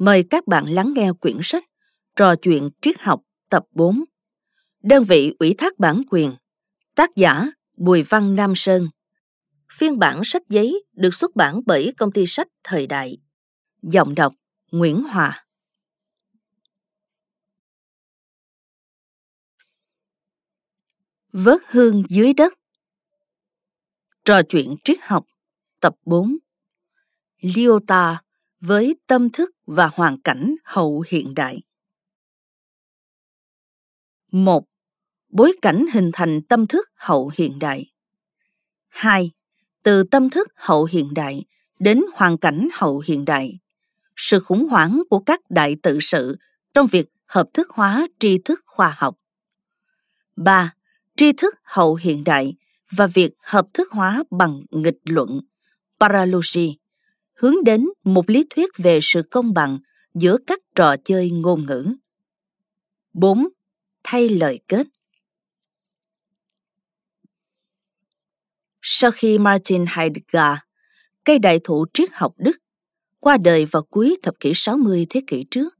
Mời các bạn lắng nghe quyển sách Trò chuyện triết học tập 4. Đơn vị ủy thác bản quyền. Tác giả Bùi Văn Nam Sơn. Phiên bản sách giấy được xuất bản bởi công ty sách Thời Đại. Giọng đọc Nguyễn Hòa. Vớt hương dưới đất Trò chuyện triết học Tập 4 Lyota với tâm thức và hoàn cảnh hậu hiện đại. một Bối cảnh hình thành tâm thức hậu hiện đại. 2. Từ tâm thức hậu hiện đại đến hoàn cảnh hậu hiện đại. Sự khủng hoảng của các đại tự sự trong việc hợp thức hóa tri thức khoa học. 3. Tri thức hậu hiện đại và việc hợp thức hóa bằng nghịch luận, paralogy, hướng đến một lý thuyết về sự công bằng giữa các trò chơi ngôn ngữ. 4. Thay lời kết Sau khi Martin Heidegger, cây đại thụ triết học Đức, qua đời vào cuối thập kỷ 60 thế kỷ trước,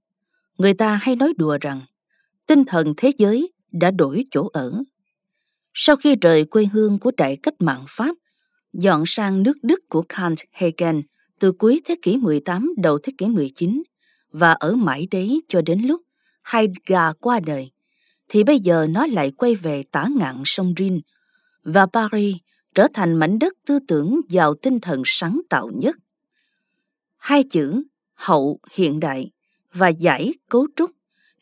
người ta hay nói đùa rằng tinh thần thế giới đã đổi chỗ ở. Sau khi rời quê hương của đại cách mạng Pháp, dọn sang nước Đức của Kant Hegel từ cuối thế kỷ 18 đầu thế kỷ 19 và ở mãi đấy cho đến lúc Haidga qua đời, thì bây giờ nó lại quay về tả ngạn sông Rin và Paris trở thành mảnh đất tư tưởng giàu tinh thần sáng tạo nhất. Hai chữ hậu hiện đại và giải cấu trúc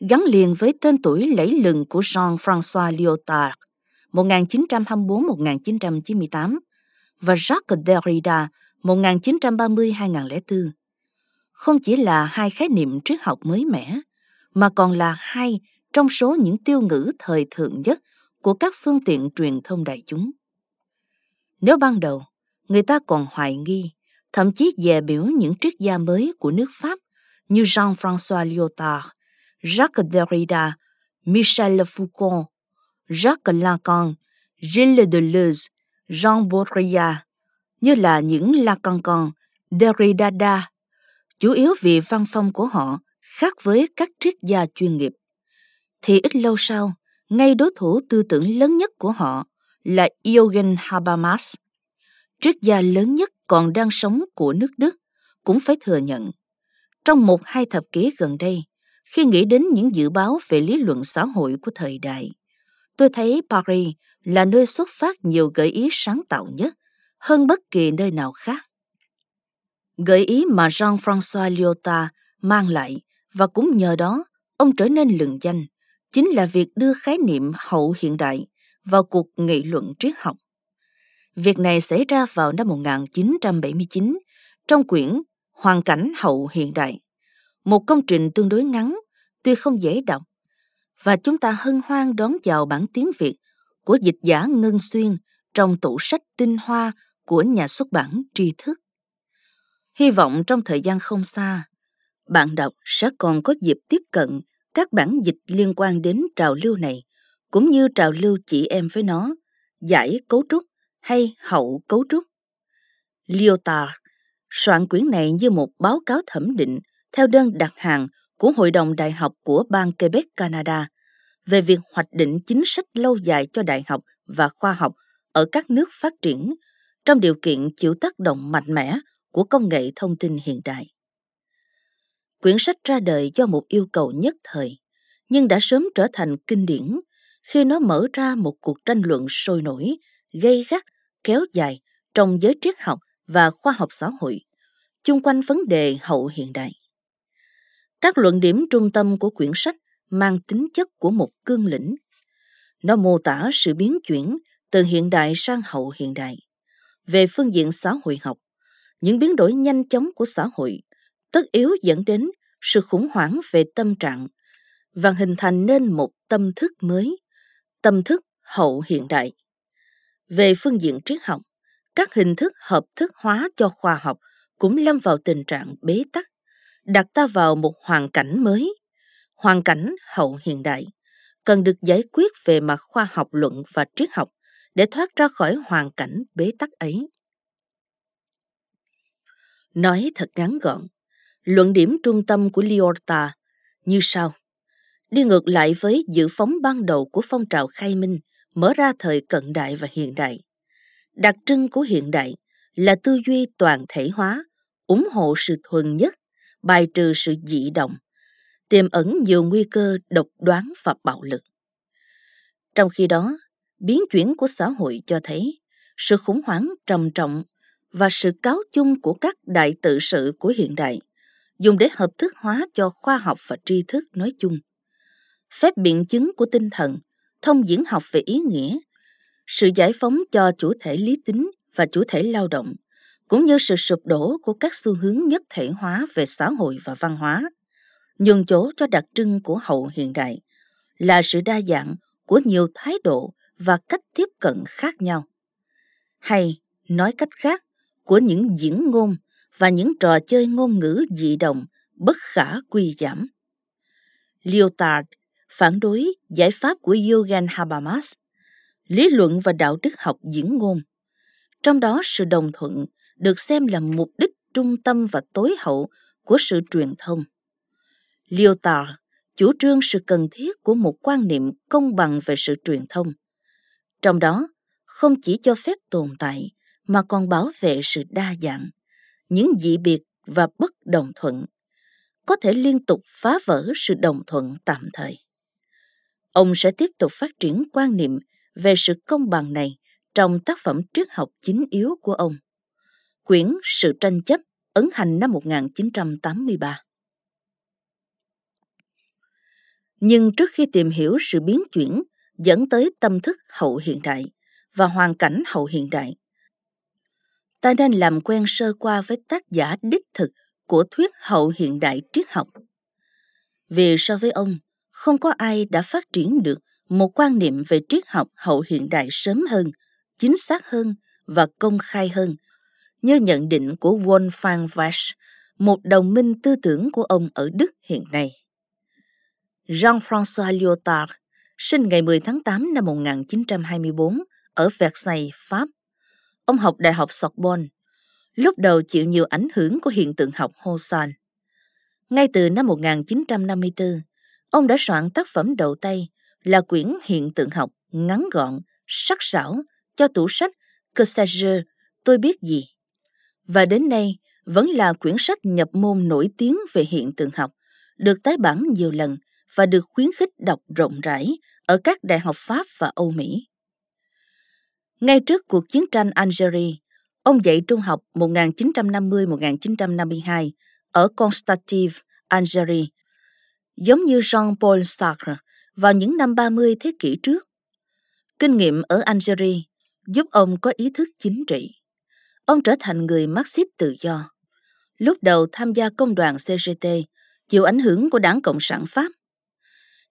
gắn liền với tên tuổi lẫy lừng của Jean-François Lyotard 1924-1998 và Jacques Derrida 1930-2004 không chỉ là hai khái niệm triết học mới mẻ, mà còn là hai trong số những tiêu ngữ thời thượng nhất của các phương tiện truyền thông đại chúng. Nếu ban đầu, người ta còn hoài nghi, thậm chí dè biểu những triết gia mới của nước Pháp như Jean-François Lyotard, Jacques Derrida, Michel Foucault, Jacques Lacan, Gilles Deleuze, Jean Baudrillard, như là những Lacancan, Derrida, chủ yếu vì văn phong của họ khác với các triết gia chuyên nghiệp. Thì ít lâu sau, ngay đối thủ tư tưởng lớn nhất của họ là Jürgen Habermas, triết gia lớn nhất còn đang sống của nước Đức, cũng phải thừa nhận. Trong một hai thập kỷ gần đây, khi nghĩ đến những dự báo về lý luận xã hội của thời đại, tôi thấy Paris là nơi xuất phát nhiều gợi ý sáng tạo nhất hơn bất kỳ nơi nào khác. Gợi ý mà Jean-François Lyotard mang lại và cũng nhờ đó ông trở nên lừng danh chính là việc đưa khái niệm hậu hiện đại vào cuộc nghị luận triết học. Việc này xảy ra vào năm 1979 trong quyển Hoàn cảnh hậu hiện đại, một công trình tương đối ngắn, tuy không dễ đọc, và chúng ta hân hoan đón chào bản tiếng Việt của dịch giả Ngân Xuyên trong tủ sách tinh hoa của nhà xuất bản tri thức. Hy vọng trong thời gian không xa, bạn đọc sẽ còn có dịp tiếp cận các bản dịch liên quan đến trào lưu này, cũng như trào lưu chị em với nó, giải cấu trúc hay hậu cấu trúc. Lyotard soạn quyển này như một báo cáo thẩm định theo đơn đặt hàng của Hội đồng Đại học của bang Quebec, Canada về việc hoạch định chính sách lâu dài cho đại học và khoa học ở các nước phát triển trong điều kiện chịu tác động mạnh mẽ của công nghệ thông tin hiện đại. Quyển sách ra đời do một yêu cầu nhất thời, nhưng đã sớm trở thành kinh điển khi nó mở ra một cuộc tranh luận sôi nổi, gây gắt, kéo dài trong giới triết học và khoa học xã hội, chung quanh vấn đề hậu hiện đại. Các luận điểm trung tâm của quyển sách mang tính chất của một cương lĩnh. Nó mô tả sự biến chuyển từ hiện đại sang hậu hiện đại về phương diện xã hội học, những biến đổi nhanh chóng của xã hội tất yếu dẫn đến sự khủng hoảng về tâm trạng và hình thành nên một tâm thức mới, tâm thức hậu hiện đại. Về phương diện triết học, các hình thức hợp thức hóa cho khoa học cũng lâm vào tình trạng bế tắc, đặt ta vào một hoàn cảnh mới, hoàn cảnh hậu hiện đại, cần được giải quyết về mặt khoa học luận và triết học để thoát ra khỏi hoàn cảnh bế tắc ấy. Nói thật ngắn gọn, luận điểm trung tâm của Liorta như sau. Đi ngược lại với dự phóng ban đầu của phong trào khai minh mở ra thời cận đại và hiện đại. Đặc trưng của hiện đại là tư duy toàn thể hóa, ủng hộ sự thuần nhất, bài trừ sự dị động, tiềm ẩn nhiều nguy cơ độc đoán và bạo lực. Trong khi đó, biến chuyển của xã hội cho thấy sự khủng hoảng trầm trọng và sự cáo chung của các đại tự sự của hiện đại dùng để hợp thức hóa cho khoa học và tri thức nói chung. Phép biện chứng của tinh thần, thông diễn học về ý nghĩa, sự giải phóng cho chủ thể lý tính và chủ thể lao động, cũng như sự sụp đổ của các xu hướng nhất thể hóa về xã hội và văn hóa, nhường chỗ cho đặc trưng của hậu hiện đại là sự đa dạng của nhiều thái độ và cách tiếp cận khác nhau. Hay, nói cách khác, của những diễn ngôn và những trò chơi ngôn ngữ dị đồng bất khả quy giảm. Lyotard phản đối giải pháp của Yogan Habermas, lý luận và đạo đức học diễn ngôn. Trong đó sự đồng thuận được xem là mục đích trung tâm và tối hậu của sự truyền thông. Lyotard chủ trương sự cần thiết của một quan niệm công bằng về sự truyền thông. Trong đó, không chỉ cho phép tồn tại mà còn bảo vệ sự đa dạng, những dị biệt và bất đồng thuận có thể liên tục phá vỡ sự đồng thuận tạm thời. Ông sẽ tiếp tục phát triển quan niệm về sự công bằng này trong tác phẩm triết học chính yếu của ông. Quyển Sự tranh chấp ấn hành năm 1983. Nhưng trước khi tìm hiểu sự biến chuyển dẫn tới tâm thức hậu hiện đại và hoàn cảnh hậu hiện đại, ta nên làm quen sơ qua với tác giả đích thực của thuyết hậu hiện đại triết học. Vì so với ông, không có ai đã phát triển được một quan niệm về triết học hậu hiện đại sớm hơn, chính xác hơn và công khai hơn, như nhận định của Wolfgang Weiss, một đồng minh tư tưởng của ông ở Đức hiện nay. Jean-François Lyotard, sinh ngày 10 tháng 8 năm 1924 ở Versailles, Pháp. Ông học Đại học Sorbonne. Lúc đầu chịu nhiều ảnh hưởng của hiện tượng học Husserl. Ngay từ năm 1954, ông đã soạn tác phẩm đầu tay là quyển hiện tượng học ngắn gọn, sắc sảo cho tủ sách Que sais tôi biết gì. Và đến nay vẫn là quyển sách nhập môn nổi tiếng về hiện tượng học, được tái bản nhiều lần và được khuyến khích đọc rộng rãi ở các đại học Pháp và Âu Mỹ. Ngay trước cuộc chiến tranh Algeria, ông dạy trung học 1950-1952 ở Constantine, Algeria, giống như Jean-Paul Sartre vào những năm 30 thế kỷ trước. Kinh nghiệm ở Algeria giúp ông có ý thức chính trị. Ông trở thành người Marxist tự do. Lúc đầu tham gia công đoàn CGT, chịu ảnh hưởng của Đảng Cộng sản Pháp.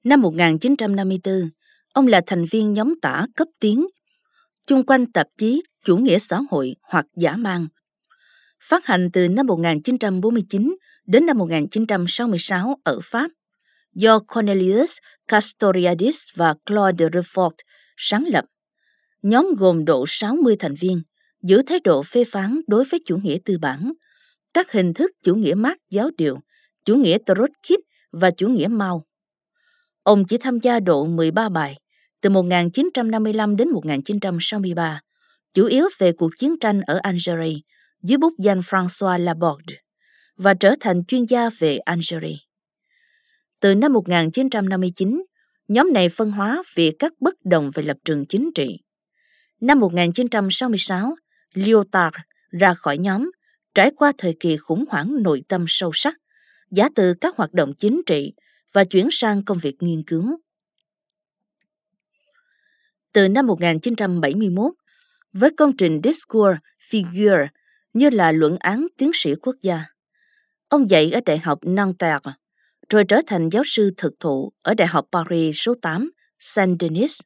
Năm 1954, ông là thành viên nhóm tả cấp tiến, chung quanh tạp chí Chủ nghĩa xã hội hoặc giả mang. Phát hành từ năm 1949 đến năm 1966 ở Pháp, do Cornelius Castoriadis và Claude Refort sáng lập. Nhóm gồm độ 60 thành viên, giữ thái độ phê phán đối với chủ nghĩa tư bản, các hình thức chủ nghĩa Marx giáo điều, chủ nghĩa Trotskyist và chủ nghĩa Mao. Ông chỉ tham gia độ 13 bài, từ 1955 đến 1963, chủ yếu về cuộc chiến tranh ở Algeria dưới bút danh François Laborde và trở thành chuyên gia về Algeria. Từ năm 1959, nhóm này phân hóa vì các bất đồng về lập trường chính trị. Năm 1966, Lyotard ra khỏi nhóm, trải qua thời kỳ khủng hoảng nội tâm sâu sắc, giả từ các hoạt động chính trị và chuyển sang công việc nghiên cứu. Từ năm 1971, với công trình Discours Figure như là luận án tiến sĩ quốc gia. Ông dạy ở Đại học Nanterre, rồi trở thành giáo sư thực thụ ở Đại học Paris số 8, Saint-Denis.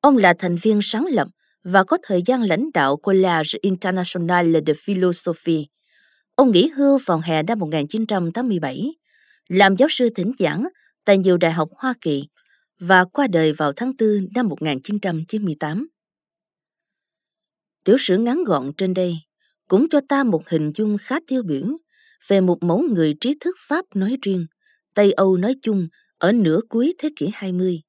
Ông là thành viên sáng lập và có thời gian lãnh đạo Collège International de Philosophie. Ông nghỉ hưu vào hè năm 1987, làm giáo sư thỉnh giảng tại nhiều đại học Hoa Kỳ và qua đời vào tháng 4 năm 1998. Tiểu sử ngắn gọn trên đây cũng cho ta một hình dung khá tiêu biểu về một mẫu người trí thức Pháp nói riêng, Tây Âu nói chung ở nửa cuối thế kỷ 20.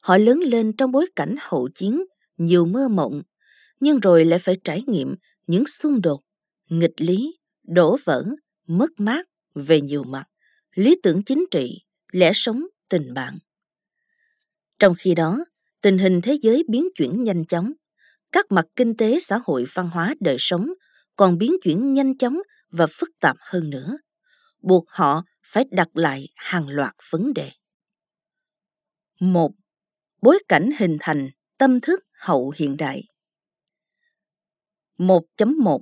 Họ lớn lên trong bối cảnh hậu chiến, nhiều mơ mộng, nhưng rồi lại phải trải nghiệm những xung đột, nghịch lý, đổ vỡ, mất mát về nhiều mặt, lý tưởng chính trị, lẽ sống, tình bạn. Trong khi đó, tình hình thế giới biến chuyển nhanh chóng, các mặt kinh tế, xã hội, văn hóa, đời sống còn biến chuyển nhanh chóng và phức tạp hơn nữa, buộc họ phải đặt lại hàng loạt vấn đề. Một, bối cảnh hình thành tâm thức hậu hiện đại. 1.1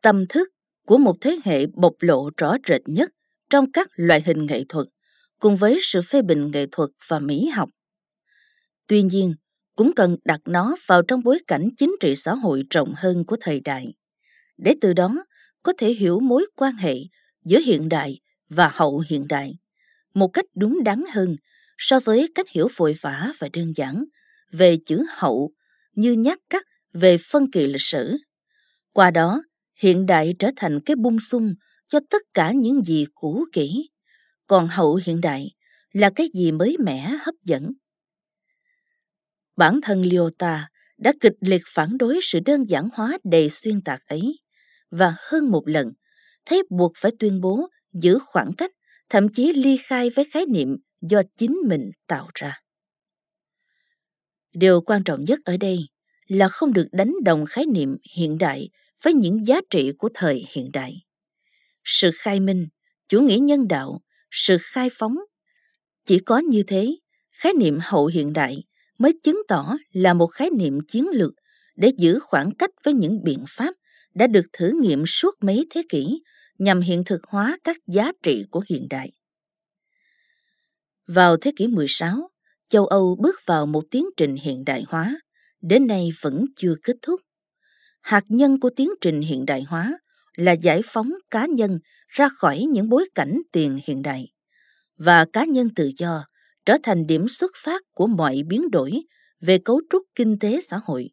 Tâm thức của một thế hệ bộc lộ rõ rệt nhất trong các loại hình nghệ thuật cùng với sự phê bình nghệ thuật và mỹ học. Tuy nhiên, cũng cần đặt nó vào trong bối cảnh chính trị xã hội rộng hơn của thời đại, để từ đó có thể hiểu mối quan hệ giữa hiện đại và hậu hiện đại một cách đúng đắn hơn so với cách hiểu vội vã và đơn giản về chữ hậu như nhắc cắt về phân kỳ lịch sử. Qua đó, hiện đại trở thành cái bung sung cho tất cả những gì cũ kỹ, còn hậu hiện đại là cái gì mới mẻ hấp dẫn. Bản thân Lyota đã kịch liệt phản đối sự đơn giản hóa đầy xuyên tạc ấy và hơn một lần thấy buộc phải tuyên bố giữ khoảng cách, thậm chí ly khai với khái niệm do chính mình tạo ra. Điều quan trọng nhất ở đây là không được đánh đồng khái niệm hiện đại với những giá trị của thời hiện đại. Sự khai minh, chủ nghĩa nhân đạo, sự khai phóng. Chỉ có như thế, khái niệm hậu hiện đại mới chứng tỏ là một khái niệm chiến lược để giữ khoảng cách với những biện pháp đã được thử nghiệm suốt mấy thế kỷ nhằm hiện thực hóa các giá trị của hiện đại. Vào thế kỷ 16, châu Âu bước vào một tiến trình hiện đại hóa, đến nay vẫn chưa kết thúc. Hạt nhân của tiến trình hiện đại hóa là giải phóng cá nhân ra khỏi những bối cảnh tiền hiện đại và cá nhân tự do trở thành điểm xuất phát của mọi biến đổi về cấu trúc kinh tế xã hội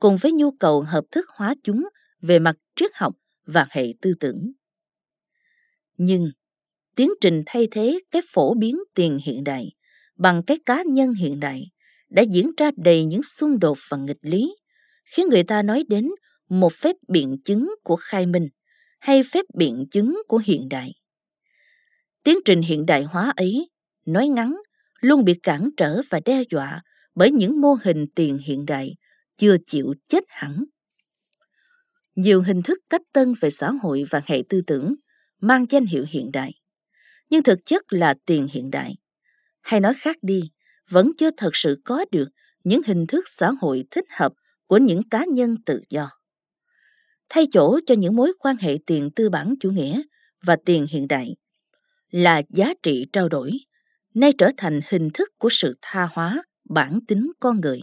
cùng với nhu cầu hợp thức hóa chúng về mặt triết học và hệ tư tưởng. Nhưng tiến trình thay thế cái phổ biến tiền hiện đại bằng cái cá nhân hiện đại đã diễn ra đầy những xung đột và nghịch lý, khiến người ta nói đến một phép biện chứng của khai minh hay phép biện chứng của hiện đại. Tiến trình hiện đại hóa ấy, nói ngắn, luôn bị cản trở và đe dọa bởi những mô hình tiền hiện đại chưa chịu chết hẳn. Nhiều hình thức cách tân về xã hội và hệ tư tưởng mang danh hiệu hiện đại, nhưng thực chất là tiền hiện đại. Hay nói khác đi, vẫn chưa thật sự có được những hình thức xã hội thích hợp của những cá nhân tự do. Thay chỗ cho những mối quan hệ tiền tư bản chủ nghĩa và tiền hiện đại là giá trị trao đổi, nay trở thành hình thức của sự tha hóa bản tính con người.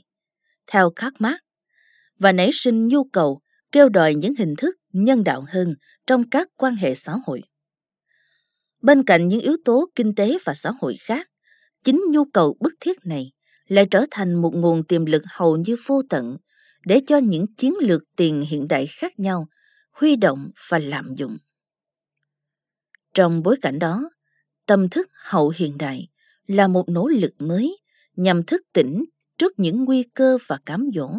Theo khát mát và nảy sinh nhu cầu kêu đòi những hình thức nhân đạo hơn trong các quan hệ xã hội. Bên cạnh những yếu tố kinh tế và xã hội khác, chính nhu cầu bức thiết này lại trở thành một nguồn tiềm lực hầu như vô tận để cho những chiến lược tiền hiện đại khác nhau huy động và lạm dụng. Trong bối cảnh đó, tâm thức hậu hiện đại là một nỗ lực mới nhằm thức tỉnh trước những nguy cơ và cám dỗ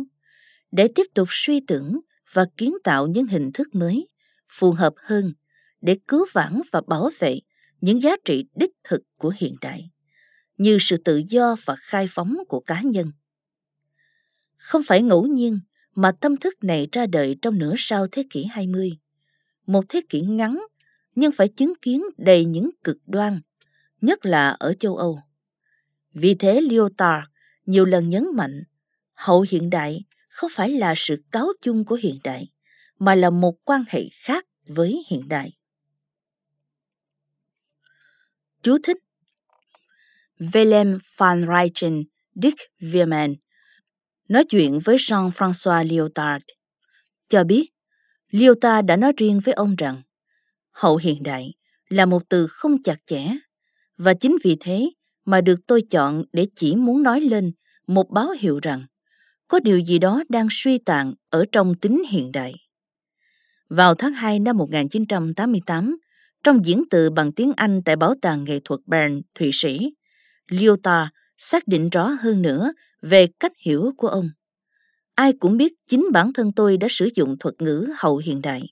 để tiếp tục suy tưởng và kiến tạo những hình thức mới phù hợp hơn để cứu vãn và bảo vệ những giá trị đích thực của hiện đại như sự tự do và khai phóng của cá nhân không phải ngẫu nhiên mà tâm thức này ra đời trong nửa sau thế kỷ 20. Một thế kỷ ngắn nhưng phải chứng kiến đầy những cực đoan, nhất là ở châu Âu. Vì thế Lyotard nhiều lần nhấn mạnh hậu hiện đại không phải là sự cáo chung của hiện đại mà là một quan hệ khác với hiện đại. Chú thích Willem van Reichen Dick Vierman nói chuyện với Jean-François Lyotard cho biết Lyotard đã nói riêng với ông rằng hậu hiện đại là một từ không chặt chẽ và chính vì thế mà được tôi chọn để chỉ muốn nói lên một báo hiệu rằng có điều gì đó đang suy tàn ở trong tính hiện đại. Vào tháng 2 năm 1988, trong diễn từ bằng tiếng Anh tại Bảo tàng Nghệ thuật Bern, Thụy Sĩ, Lyotard xác định rõ hơn nữa về cách hiểu của ông. Ai cũng biết chính bản thân tôi đã sử dụng thuật ngữ hậu hiện đại.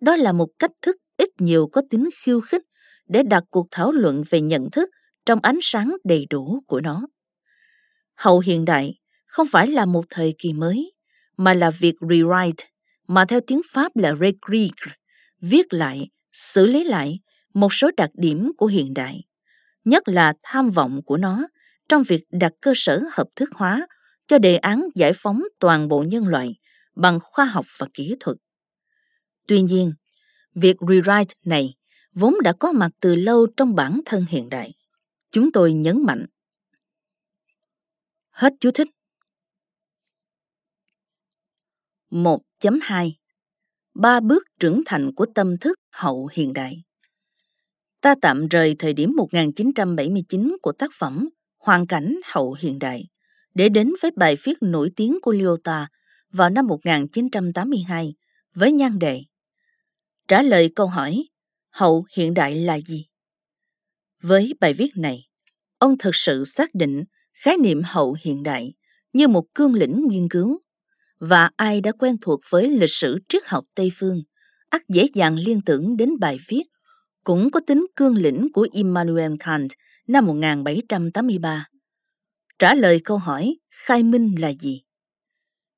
Đó là một cách thức ít nhiều có tính khiêu khích để đặt cuộc thảo luận về nhận thức trong ánh sáng đầy đủ của nó. Hậu hiện đại không phải là một thời kỳ mới, mà là việc rewrite, mà theo tiếng Pháp là recreate, viết lại, xử lý lại một số đặc điểm của hiện đại, nhất là tham vọng của nó trong việc đặt cơ sở hợp thức hóa cho đề án giải phóng toàn bộ nhân loại bằng khoa học và kỹ thuật. Tuy nhiên, việc rewrite này vốn đã có mặt từ lâu trong bản thân hiện đại. Chúng tôi nhấn mạnh. Hết chú thích. 1.2 Ba bước trưởng thành của tâm thức hậu hiện đại Ta tạm rời thời điểm 1979 của tác phẩm Hoàn cảnh hậu hiện đại để đến với bài viết nổi tiếng của Lyota vào năm 1982 với nhan đề Trả lời câu hỏi hậu hiện đại là gì? Với bài viết này, ông thực sự xác định khái niệm hậu hiện đại như một cương lĩnh nghiên cứu và ai đã quen thuộc với lịch sử triết học Tây phương ắt dễ dàng liên tưởng đến bài viết cũng có tính cương lĩnh của Immanuel Kant năm 1783. Trả lời câu hỏi khai minh là gì?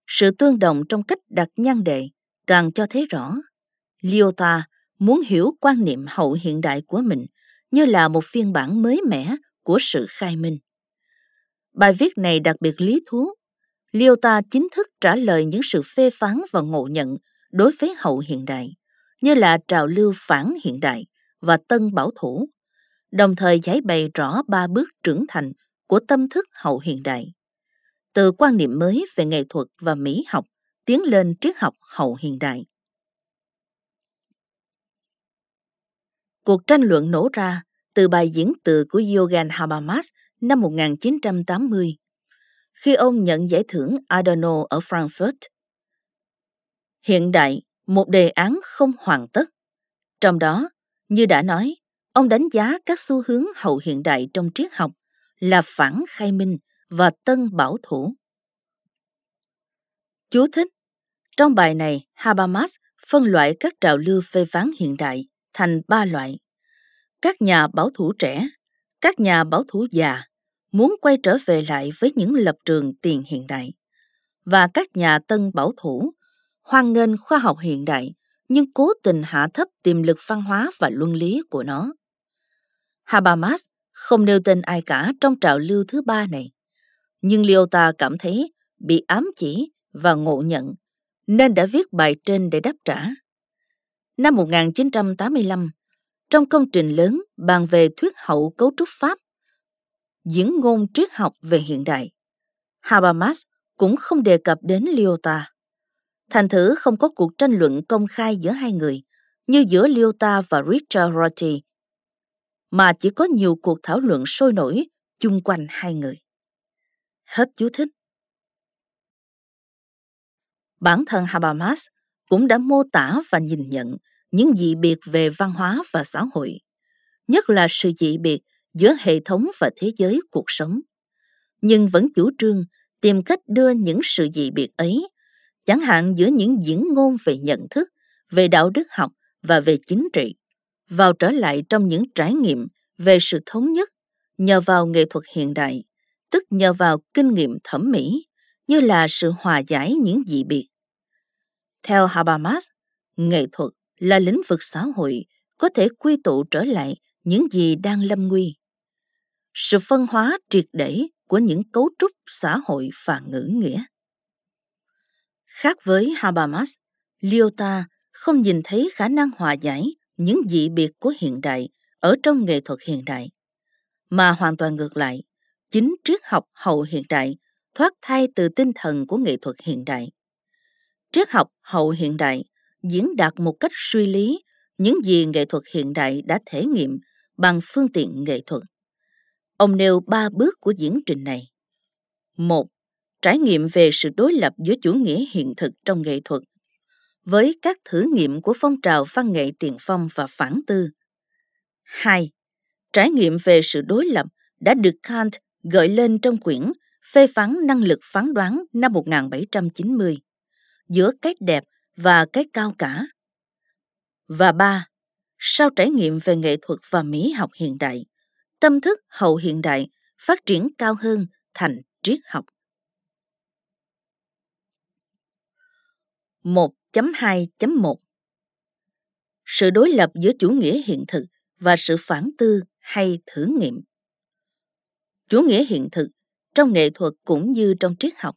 Sự tương đồng trong cách đặt nhan đề càng cho thấy rõ Lyotard muốn hiểu quan niệm hậu hiện đại của mình như là một phiên bản mới mẻ của sự khai minh. Bài viết này đặc biệt lý thú. Lyotard chính thức trả lời những sự phê phán và ngộ nhận đối với hậu hiện đại, như là trào lưu phản hiện đại và tân bảo thủ, đồng thời giải bày rõ ba bước trưởng thành của tâm thức hậu hiện đại. Từ quan niệm mới về nghệ thuật và mỹ học tiến lên triết học hậu hiện đại. Cuộc tranh luận nổ ra từ bài diễn từ của Yogan Habermas năm 1980, khi ông nhận giải thưởng Adorno ở Frankfurt. Hiện đại, một đề án không hoàn tất. Trong đó, như đã nói, ông đánh giá các xu hướng hậu hiện đại trong triết học là phản khai minh và tân bảo thủ. Chú thích Trong bài này, Habermas phân loại các trào lưu phê phán hiện đại thành ba loại. Các nhà bảo thủ trẻ, các nhà bảo thủ già muốn quay trở về lại với những lập trường tiền hiện đại và các nhà tân bảo thủ hoan nghênh khoa học hiện đại nhưng cố tình hạ thấp tiềm lực văn hóa và luân lý của nó. Habermas không nêu tên ai cả trong trào lưu thứ ba này, nhưng Lyotard cảm thấy bị ám chỉ và ngộ nhận nên đã viết bài trên để đáp trả. Năm 1985, trong công trình lớn bàn về thuyết hậu cấu trúc Pháp, diễn ngôn triết học về hiện đại, Habermas cũng không đề cập đến Lyotard. Thành thử không có cuộc tranh luận công khai giữa hai người, như giữa Lyotard và Richard Rorty, mà chỉ có nhiều cuộc thảo luận sôi nổi chung quanh hai người. Hết chú thích. Bản thân Habermas cũng đã mô tả và nhìn nhận những dị biệt về văn hóa và xã hội, nhất là sự dị biệt giữa hệ thống và thế giới cuộc sống, nhưng vẫn chủ trương tìm cách đưa những sự dị biệt ấy, chẳng hạn giữa những diễn ngôn về nhận thức, về đạo đức học và về chính trị, vào trở lại trong những trải nghiệm về sự thống nhất nhờ vào nghệ thuật hiện đại, tức nhờ vào kinh nghiệm thẩm mỹ, như là sự hòa giải những dị biệt. Theo Habermas, nghệ thuật là lĩnh vực xã hội có thể quy tụ trở lại những gì đang lâm nguy. Sự phân hóa triệt để của những cấu trúc xã hội và ngữ nghĩa. Khác với Habermas, Lyota không nhìn thấy khả năng hòa giải những dị biệt của hiện đại ở trong nghệ thuật hiện đại, mà hoàn toàn ngược lại, chính triết học hậu hiện đại thoát thai từ tinh thần của nghệ thuật hiện đại. Triết học hậu hiện đại diễn đạt một cách suy lý những gì nghệ thuật hiện đại đã thể nghiệm bằng phương tiện nghệ thuật. Ông nêu ba bước của diễn trình này. Một, trải nghiệm về sự đối lập giữa chủ nghĩa hiện thực trong nghệ thuật với các thử nghiệm của phong trào văn nghệ tiền phong và phản tư. 2. Trải nghiệm về sự đối lập đã được Kant gợi lên trong quyển Phê phán năng lực phán đoán năm 1790 giữa cái đẹp và cái cao cả. Và ba, sau trải nghiệm về nghệ thuật và mỹ học hiện đại, tâm thức hậu hiện đại phát triển cao hơn thành triết học. 1.2.1 Sự đối lập giữa chủ nghĩa hiện thực và sự phản tư hay thử nghiệm. Chủ nghĩa hiện thực trong nghệ thuật cũng như trong triết học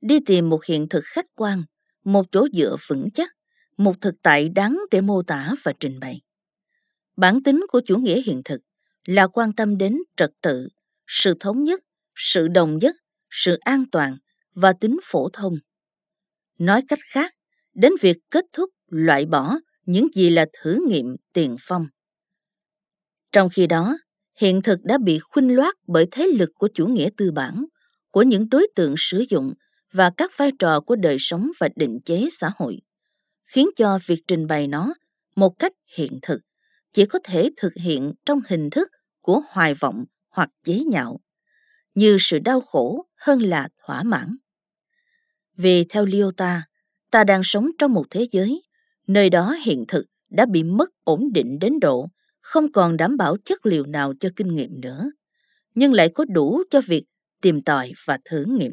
đi tìm một hiện thực khách quan, một chỗ dựa vững chắc, một thực tại đáng để mô tả và trình bày. Bản tính của chủ nghĩa hiện thực là quan tâm đến trật tự, sự thống nhất, sự đồng nhất, sự an toàn và tính phổ thông. Nói cách khác, đến việc kết thúc loại bỏ những gì là thử nghiệm tiền phong. Trong khi đó, hiện thực đã bị khuynh loát bởi thế lực của chủ nghĩa tư bản, của những đối tượng sử dụng và các vai trò của đời sống và định chế xã hội, khiến cho việc trình bày nó một cách hiện thực chỉ có thể thực hiện trong hình thức của hoài vọng hoặc chế nhạo, như sự đau khổ hơn là thỏa mãn. Vì theo Lyota, ta đang sống trong một thế giới, nơi đó hiện thực đã bị mất ổn định đến độ không còn đảm bảo chất liệu nào cho kinh nghiệm nữa, nhưng lại có đủ cho việc tìm tòi và thử nghiệm.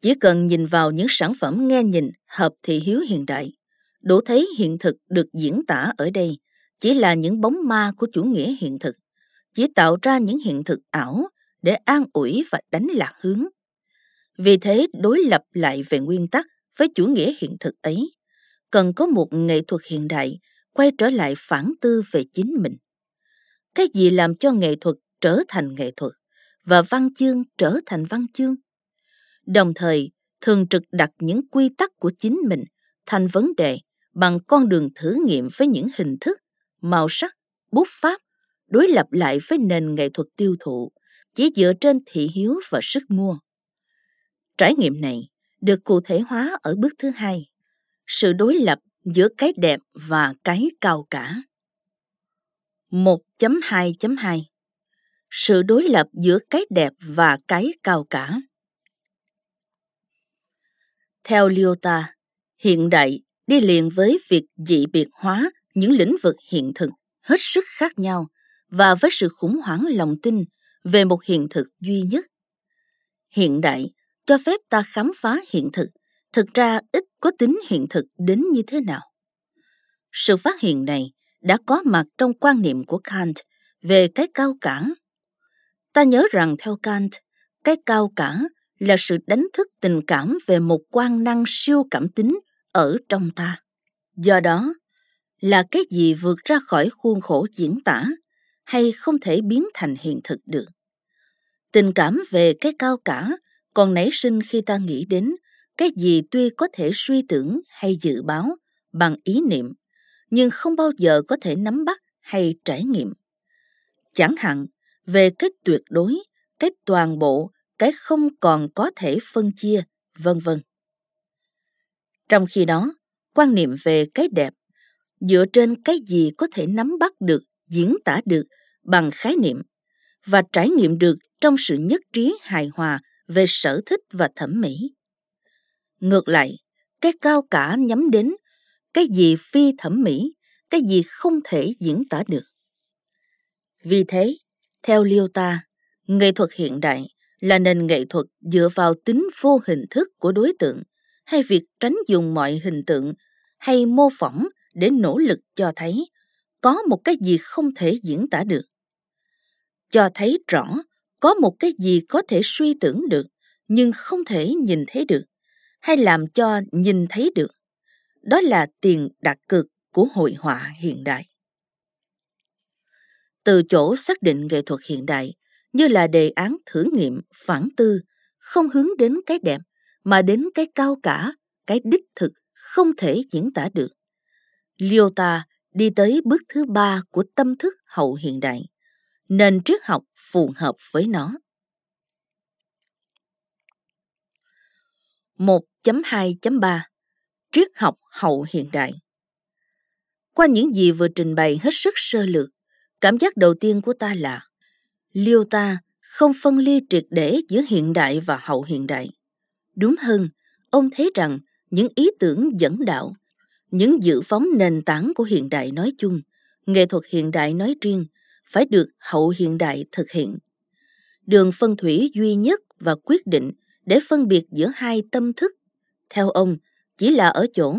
Chỉ cần nhìn vào những sản phẩm nghe nhìn hợp thị hiếu hiện đại, đủ thấy hiện thực được diễn tả ở đây chỉ là những bóng ma của chủ nghĩa hiện thực, chỉ tạo ra những hiện thực ảo để an ủi và đánh lạc hướng. Vì thế đối lập lại về nguyên tắc với chủ nghĩa hiện thực ấy, cần có một nghệ thuật hiện đại quay trở lại phản tư về chính mình. Cái gì làm cho nghệ thuật trở thành nghệ thuật và văn chương trở thành văn chương? Đồng thời, thường trực đặt những quy tắc của chính mình thành vấn đề bằng con đường thử nghiệm với những hình thức, màu sắc, bút pháp, đối lập lại với nền nghệ thuật tiêu thụ, chỉ dựa trên thị hiếu và sức mua. Trải nghiệm này được cụ thể hóa ở bước thứ hai, sự đối lập giữa cái đẹp và cái cao cả. 1.2.2 Sự đối lập giữa cái đẹp và cái cao cả. Theo Lyota, hiện đại đi liền với việc dị biệt hóa những lĩnh vực hiện thực hết sức khác nhau và với sự khủng hoảng lòng tin về một hiện thực duy nhất. Hiện đại cho phép ta khám phá hiện thực, thực ra ít có tính hiện thực đến như thế nào. Sự phát hiện này đã có mặt trong quan niệm của Kant về cái cao cả. Ta nhớ rằng theo Kant, cái cao cả là sự đánh thức tình cảm về một quan năng siêu cảm tính ở trong ta. Do đó, là cái gì vượt ra khỏi khuôn khổ diễn tả hay không thể biến thành hiện thực được. Tình cảm về cái cao cả còn nảy sinh khi ta nghĩ đến cái gì tuy có thể suy tưởng hay dự báo bằng ý niệm, nhưng không bao giờ có thể nắm bắt hay trải nghiệm. Chẳng hạn về cái tuyệt đối, cái toàn bộ, cái không còn có thể phân chia, vân vân. Trong khi đó, quan niệm về cái đẹp dựa trên cái gì có thể nắm bắt được, diễn tả được bằng khái niệm và trải nghiệm được trong sự nhất trí hài hòa về sở thích và thẩm mỹ. Ngược lại, cái cao cả nhắm đến cái gì phi thẩm mỹ, cái gì không thể diễn tả được. Vì thế, theo Liêu ta, nghệ thuật hiện đại là nền nghệ thuật dựa vào tính vô hình thức của đối tượng hay việc tránh dùng mọi hình tượng hay mô phỏng để nỗ lực cho thấy có một cái gì không thể diễn tả được. Cho thấy rõ có một cái gì có thể suy tưởng được nhưng không thể nhìn thấy được hay làm cho nhìn thấy được. Đó là tiền đặt cược của hội họa hiện đại. Từ chỗ xác định nghệ thuật hiện đại như là đề án thử nghiệm phản tư, không hướng đến cái đẹp mà đến cái cao cả, cái đích thực không thể diễn tả được. Lyota đi tới bước thứ ba của tâm thức hậu hiện đại, nền triết học phù hợp với nó. 1.2.3 Triết học hậu hiện đại Qua những gì vừa trình bày hết sức sơ lược, cảm giác đầu tiên của ta là Liêu ta không phân ly triệt để giữa hiện đại và hậu hiện đại. Đúng hơn, ông thấy rằng những ý tưởng dẫn đạo, những dự phóng nền tảng của hiện đại nói chung, nghệ thuật hiện đại nói riêng, phải được hậu hiện đại thực hiện. Đường phân thủy duy nhất và quyết định để phân biệt giữa hai tâm thức, theo ông, chỉ là ở chỗ.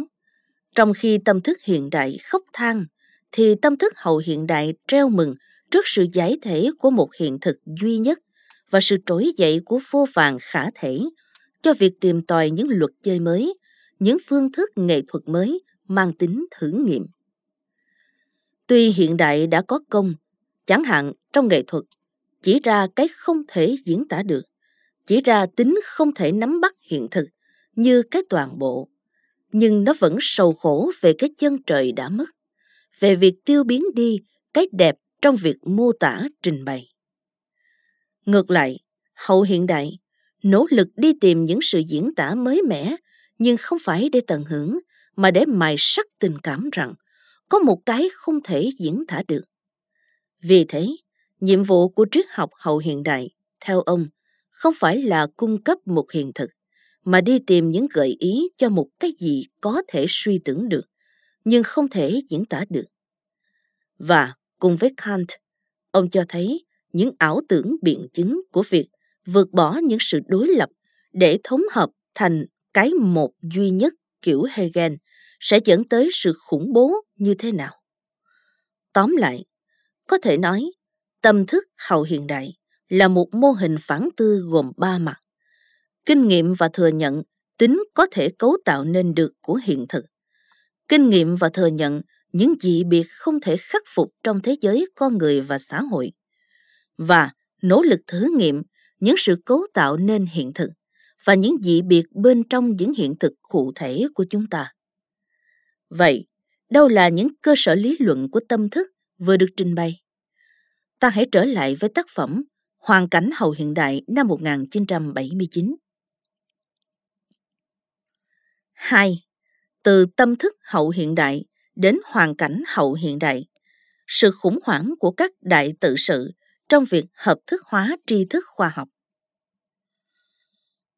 Trong khi tâm thức hiện đại khóc than, thì tâm thức hậu hiện đại treo mừng trước sự giải thể của một hiện thực duy nhất và sự trỗi dậy của vô vàng khả thể cho việc tìm tòi những luật chơi mới, những phương thức nghệ thuật mới mang tính thử nghiệm. Tuy hiện đại đã có công, chẳng hạn trong nghệ thuật, chỉ ra cái không thể diễn tả được, chỉ ra tính không thể nắm bắt hiện thực như cái toàn bộ, nhưng nó vẫn sầu khổ về cái chân trời đã mất, về việc tiêu biến đi cái đẹp trong việc mô tả trình bày. Ngược lại, hậu hiện đại nỗ lực đi tìm những sự diễn tả mới mẻ nhưng không phải để tận hưởng mà để mài sắc tình cảm rằng có một cái không thể diễn tả được. Vì thế, nhiệm vụ của triết học hậu hiện đại, theo ông, không phải là cung cấp một hiện thực, mà đi tìm những gợi ý cho một cái gì có thể suy tưởng được, nhưng không thể diễn tả được. Và cùng với Kant, ông cho thấy những ảo tưởng biện chứng của việc vượt bỏ những sự đối lập để thống hợp thành cái một duy nhất kiểu Hegel sẽ dẫn tới sự khủng bố như thế nào. Tóm lại, có thể nói, tâm thức hậu hiện đại là một mô hình phản tư gồm ba mặt. Kinh nghiệm và thừa nhận tính có thể cấu tạo nên được của hiện thực. Kinh nghiệm và thừa nhận những dị biệt không thể khắc phục trong thế giới con người và xã hội. Và nỗ lực thử nghiệm những sự cấu tạo nên hiện thực và những dị biệt bên trong những hiện thực cụ thể của chúng ta. Vậy, đâu là những cơ sở lý luận của tâm thức vừa được trình bày? Ta hãy trở lại với tác phẩm Hoàn cảnh hậu hiện đại năm 1979. 2. Từ tâm thức hậu hiện đại đến hoàn cảnh hậu hiện đại, sự khủng hoảng của các đại tự sự trong việc hợp thức hóa tri thức khoa học.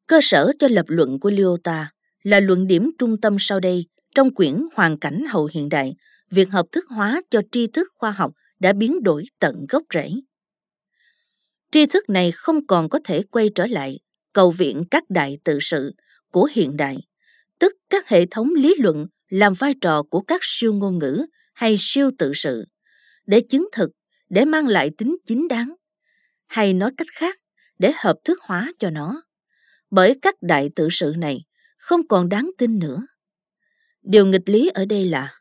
Cơ sở cho lập luận của Lyota là luận điểm trung tâm sau đây trong quyển Hoàn cảnh hậu hiện đại, việc hợp thức hóa cho tri thức khoa học đã biến đổi tận gốc rễ. Tri thức này không còn có thể quay trở lại cầu viện các đại tự sự của hiện đại, tức các hệ thống lý luận làm vai trò của các siêu ngôn ngữ hay siêu tự sự, để chứng thực, để mang lại tính chính đáng, hay nói cách khác, để hợp thức hóa cho nó. Bởi các đại tự sự này không còn đáng tin nữa. Điều nghịch lý ở đây là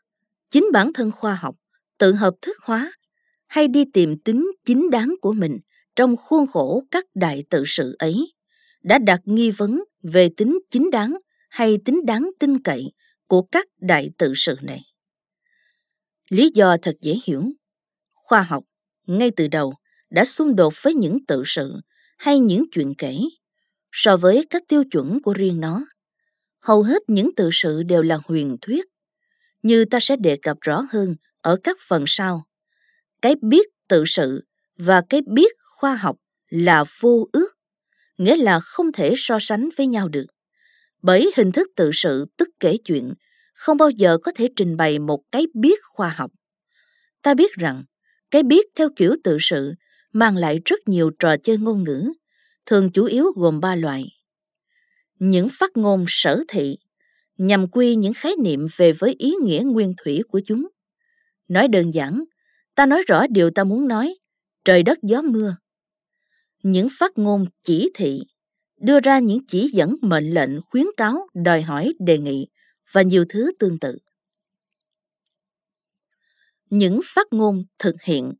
chính bản thân khoa học tự hợp thức hóa hay đi tìm tính chính đáng của mình trong khuôn khổ các đại tự sự ấy đã đặt nghi vấn về tính chính đáng hay tính đáng tin cậy của các đại tự sự này. Lý do thật dễ hiểu. Khoa học, ngay từ đầu, đã xung đột với những tự sự hay những chuyện kể so với các tiêu chuẩn của riêng nó hầu hết những tự sự đều là huyền thuyết như ta sẽ đề cập rõ hơn ở các phần sau cái biết tự sự và cái biết khoa học là vô ước, nghĩa là không thể so sánh với nhau được. Bởi hình thức tự sự tức kể chuyện không bao giờ có thể trình bày một cái biết khoa học. Ta biết rằng, cái biết theo kiểu tự sự mang lại rất nhiều trò chơi ngôn ngữ, thường chủ yếu gồm ba loại. Những phát ngôn sở thị nhằm quy những khái niệm về với ý nghĩa nguyên thủy của chúng. Nói đơn giản ta nói rõ điều ta muốn nói. Trời đất gió mưa. Những phát ngôn chỉ thị đưa ra những chỉ dẫn mệnh lệnh khuyến cáo, đòi hỏi, đề nghị và nhiều thứ tương tự. Những phát ngôn thực hiện.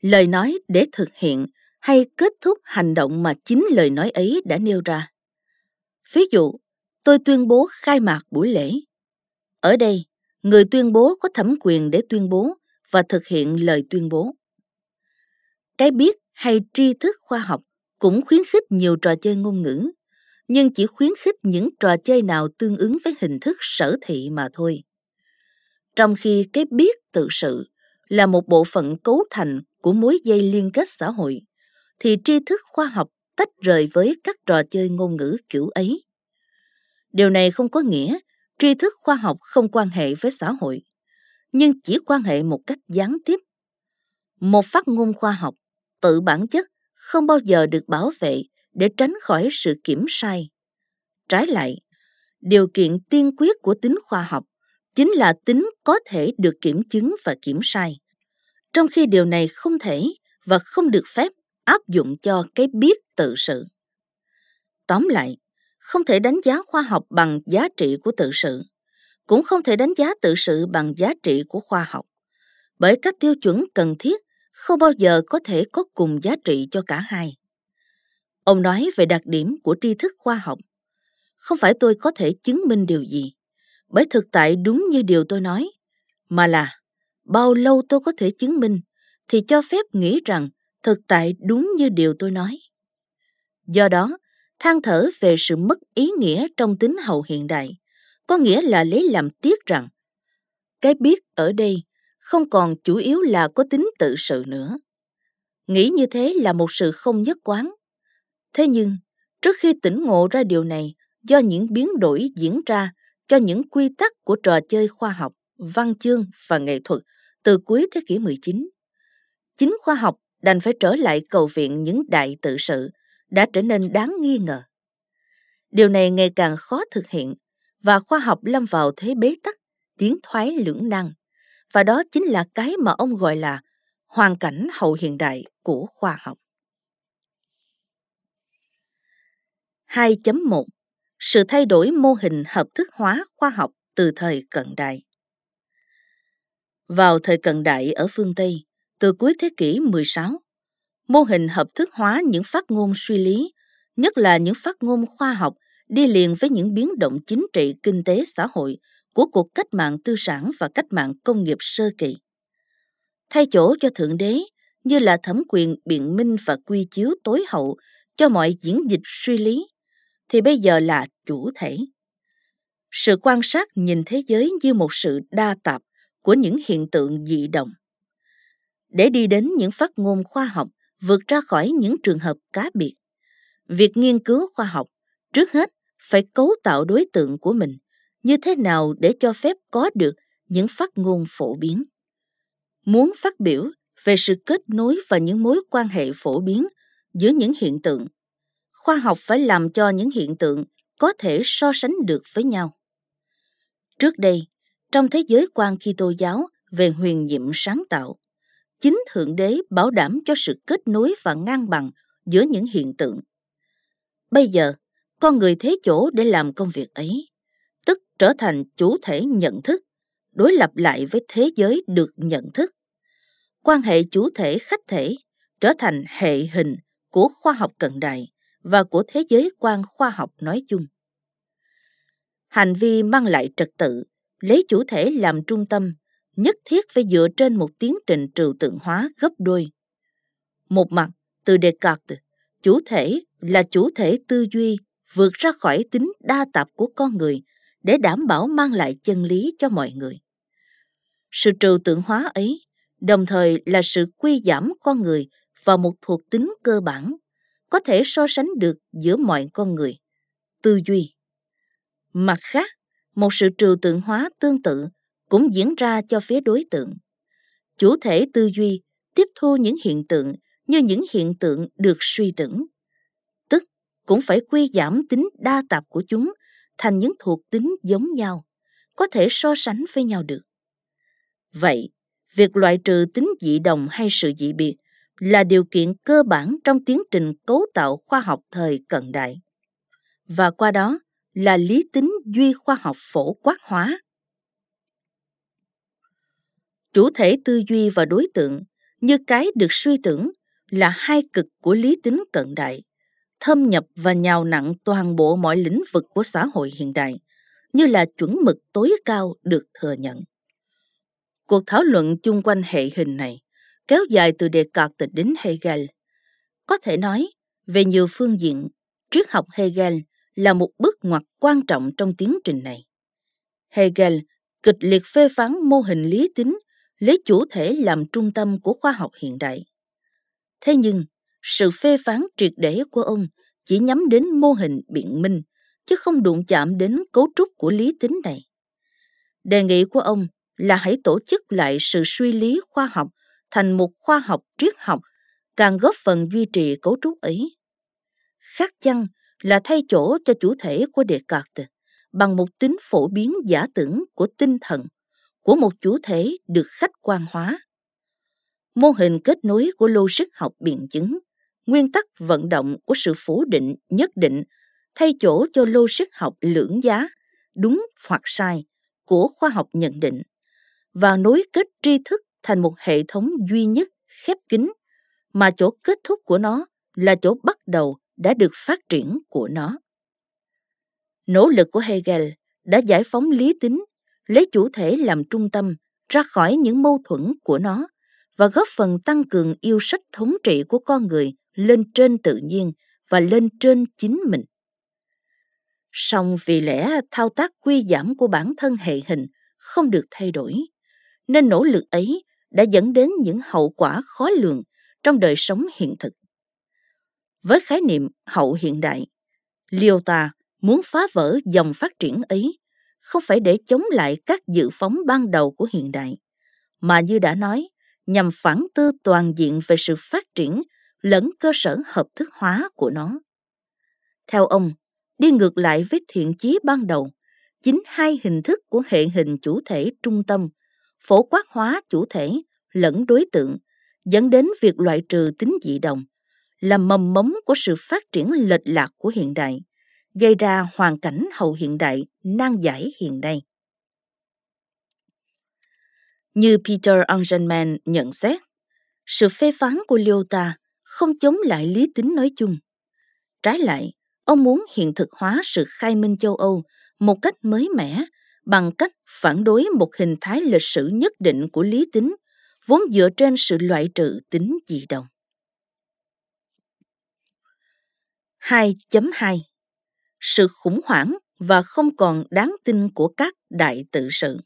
Lời nói để thực hiện hay kết thúc hành động mà chính lời nói ấy đã nêu ra. Ví dụ, tôi tuyên bố khai mạc buổi lễ. Ở đây, người tuyên bố có thẩm quyền để tuyên bố và thực hiện lời tuyên bố. Cái biết hay tri thức khoa học cũng khuyến khích nhiều trò chơi ngôn ngữ, nhưng chỉ khuyến khích những trò chơi nào tương ứng với hình thức sở thị mà thôi. Trong khi cái biết tự sự là một bộ phận cấu thành của mối dây liên kết xã hội, thì tri thức khoa học tách rời với các trò chơi ngôn ngữ kiểu ấy. Điều này không có nghĩa tri thức khoa học không quan hệ với xã hội nhưng chỉ quan hệ một cách gián tiếp. Một phát ngôn khoa học tự bản chất không bao giờ được bảo vệ để tránh khỏi sự kiểm sai. Trái lại, điều kiện tiên quyết của tính khoa học chính là tính có thể được kiểm chứng và kiểm sai. Trong khi điều này không thể và không được phép áp dụng cho cái biết tự sự. Tóm lại, không thể đánh giá khoa học bằng giá trị của tự sự cũng không thể đánh giá tự sự bằng giá trị của khoa học. Bởi các tiêu chuẩn cần thiết không bao giờ có thể có cùng giá trị cho cả hai. Ông nói về đặc điểm của tri thức khoa học. Không phải tôi có thể chứng minh điều gì, bởi thực tại đúng như điều tôi nói, mà là bao lâu tôi có thể chứng minh thì cho phép nghĩ rằng thực tại đúng như điều tôi nói. Do đó, than thở về sự mất ý nghĩa trong tính hậu hiện đại có nghĩa là lấy làm tiếc rằng cái biết ở đây không còn chủ yếu là có tính tự sự nữa nghĩ như thế là một sự không nhất quán thế nhưng trước khi tỉnh ngộ ra điều này do những biến đổi diễn ra cho những quy tắc của trò chơi khoa học, văn chương và nghệ thuật từ cuối thế kỷ 19. Chính khoa học đành phải trở lại cầu viện những đại tự sự đã trở nên đáng nghi ngờ. Điều này ngày càng khó thực hiện và khoa học lâm vào thế bế tắc, tiến thoái lưỡng nan. Và đó chính là cái mà ông gọi là hoàn cảnh hậu hiện đại của khoa học. 2.1 Sự thay đổi mô hình hợp thức hóa khoa học từ thời cận đại Vào thời cận đại ở phương Tây, từ cuối thế kỷ 16, mô hình hợp thức hóa những phát ngôn suy lý, nhất là những phát ngôn khoa học đi liền với những biến động chính trị, kinh tế, xã hội của cuộc cách mạng tư sản và cách mạng công nghiệp sơ kỳ. Thay chỗ cho Thượng Đế như là thẩm quyền biện minh và quy chiếu tối hậu cho mọi diễn dịch suy lý, thì bây giờ là chủ thể. Sự quan sát nhìn thế giới như một sự đa tạp của những hiện tượng dị động. Để đi đến những phát ngôn khoa học vượt ra khỏi những trường hợp cá biệt, việc nghiên cứu khoa học trước hết phải cấu tạo đối tượng của mình, như thế nào để cho phép có được những phát ngôn phổ biến. Muốn phát biểu về sự kết nối và những mối quan hệ phổ biến giữa những hiện tượng, khoa học phải làm cho những hiện tượng có thể so sánh được với nhau. Trước đây, trong thế giới quan Kitô giáo về huyền nhiệm sáng tạo, chính thượng đế bảo đảm cho sự kết nối và ngang bằng giữa những hiện tượng. Bây giờ con người thế chỗ để làm công việc ấy, tức trở thành chủ thể nhận thức, đối lập lại với thế giới được nhận thức. Quan hệ chủ thể khách thể trở thành hệ hình của khoa học cận đại và của thế giới quan khoa học nói chung. Hành vi mang lại trật tự, lấy chủ thể làm trung tâm, nhất thiết phải dựa trên một tiến trình trừu tượng hóa gấp đôi. Một mặt, từ descartes, chủ thể là chủ thể tư duy vượt ra khỏi tính đa tạp của con người để đảm bảo mang lại chân lý cho mọi người. Sự trừu tượng hóa ấy, đồng thời là sự quy giảm con người vào một thuộc tính cơ bản, có thể so sánh được giữa mọi con người. Tư duy. Mặt khác, một sự trừu tượng hóa tương tự cũng diễn ra cho phía đối tượng. Chủ thể tư duy tiếp thu những hiện tượng như những hiện tượng được suy tưởng cũng phải quy giảm tính đa tạp của chúng thành những thuộc tính giống nhau, có thể so sánh với nhau được. Vậy, việc loại trừ tính dị đồng hay sự dị biệt là điều kiện cơ bản trong tiến trình cấu tạo khoa học thời cận đại. Và qua đó là lý tính duy khoa học phổ quát hóa. Chủ thể tư duy và đối tượng như cái được suy tưởng là hai cực của lý tính cận đại thâm nhập và nhào nặng toàn bộ mọi lĩnh vực của xã hội hiện đại như là chuẩn mực tối cao được thừa nhận cuộc thảo luận chung quanh hệ hình này kéo dài từ Descartes đến Hegel. Có thể nói, về nhiều phương diện, triết học Hegel là một bước ngoặt quan trọng trong tiến trình này. Hegel kịch liệt phê phán mô hình lý tính lấy chủ thể làm trung tâm của khoa học hiện đại. Thế nhưng, sự phê phán triệt để của ông chỉ nhắm đến mô hình biện minh, chứ không đụng chạm đến cấu trúc của lý tính này. Đề nghị của ông là hãy tổ chức lại sự suy lý khoa học thành một khoa học triết học càng góp phần duy trì cấu trúc ấy. Khác chăng là thay chỗ cho chủ thể của đề cạc bằng một tính phổ biến giả tưởng của tinh thần của một chủ thể được khách quan hóa. Mô hình kết nối của logic học biện chứng, nguyên tắc vận động của sự phủ định nhất định thay chỗ cho logic học lưỡng giá, đúng hoặc sai của khoa học nhận định và nối kết tri thức thành một hệ thống duy nhất khép kín mà chỗ kết thúc của nó là chỗ bắt đầu đã được phát triển của nó. Nỗ lực của Hegel đã giải phóng lý tính, lấy chủ thể làm trung tâm ra khỏi những mâu thuẫn của nó và góp phần tăng cường yêu sách thống trị của con người lên trên tự nhiên và lên trên chính mình. Song vì lẽ thao tác quy giảm của bản thân hệ hình không được thay đổi, nên nỗ lực ấy đã dẫn đến những hậu quả khó lường trong đời sống hiện thực. Với khái niệm hậu hiện đại, Lyotard muốn phá vỡ dòng phát triển ấy không phải để chống lại các dự phóng ban đầu của hiện đại, mà như đã nói, nhằm phản tư toàn diện về sự phát triển lẫn cơ sở hợp thức hóa của nó. Theo ông, đi ngược lại với thiện chí ban đầu, chính hai hình thức của hệ hình chủ thể trung tâm phổ quát hóa chủ thể lẫn đối tượng dẫn đến việc loại trừ tính dị đồng là mầm mống của sự phát triển lệch lạc của hiện đại gây ra hoàn cảnh hậu hiện đại nan giải hiện nay như Peter Angelman nhận xét, sự phê phán của Lyotard không chống lại lý tính nói chung. Trái lại, ông muốn hiện thực hóa sự khai minh châu Âu một cách mới mẻ bằng cách phản đối một hình thái lịch sử nhất định của lý tính vốn dựa trên sự loại trừ tính dị đồng. 2.2 Sự khủng hoảng và không còn đáng tin của các đại tự sự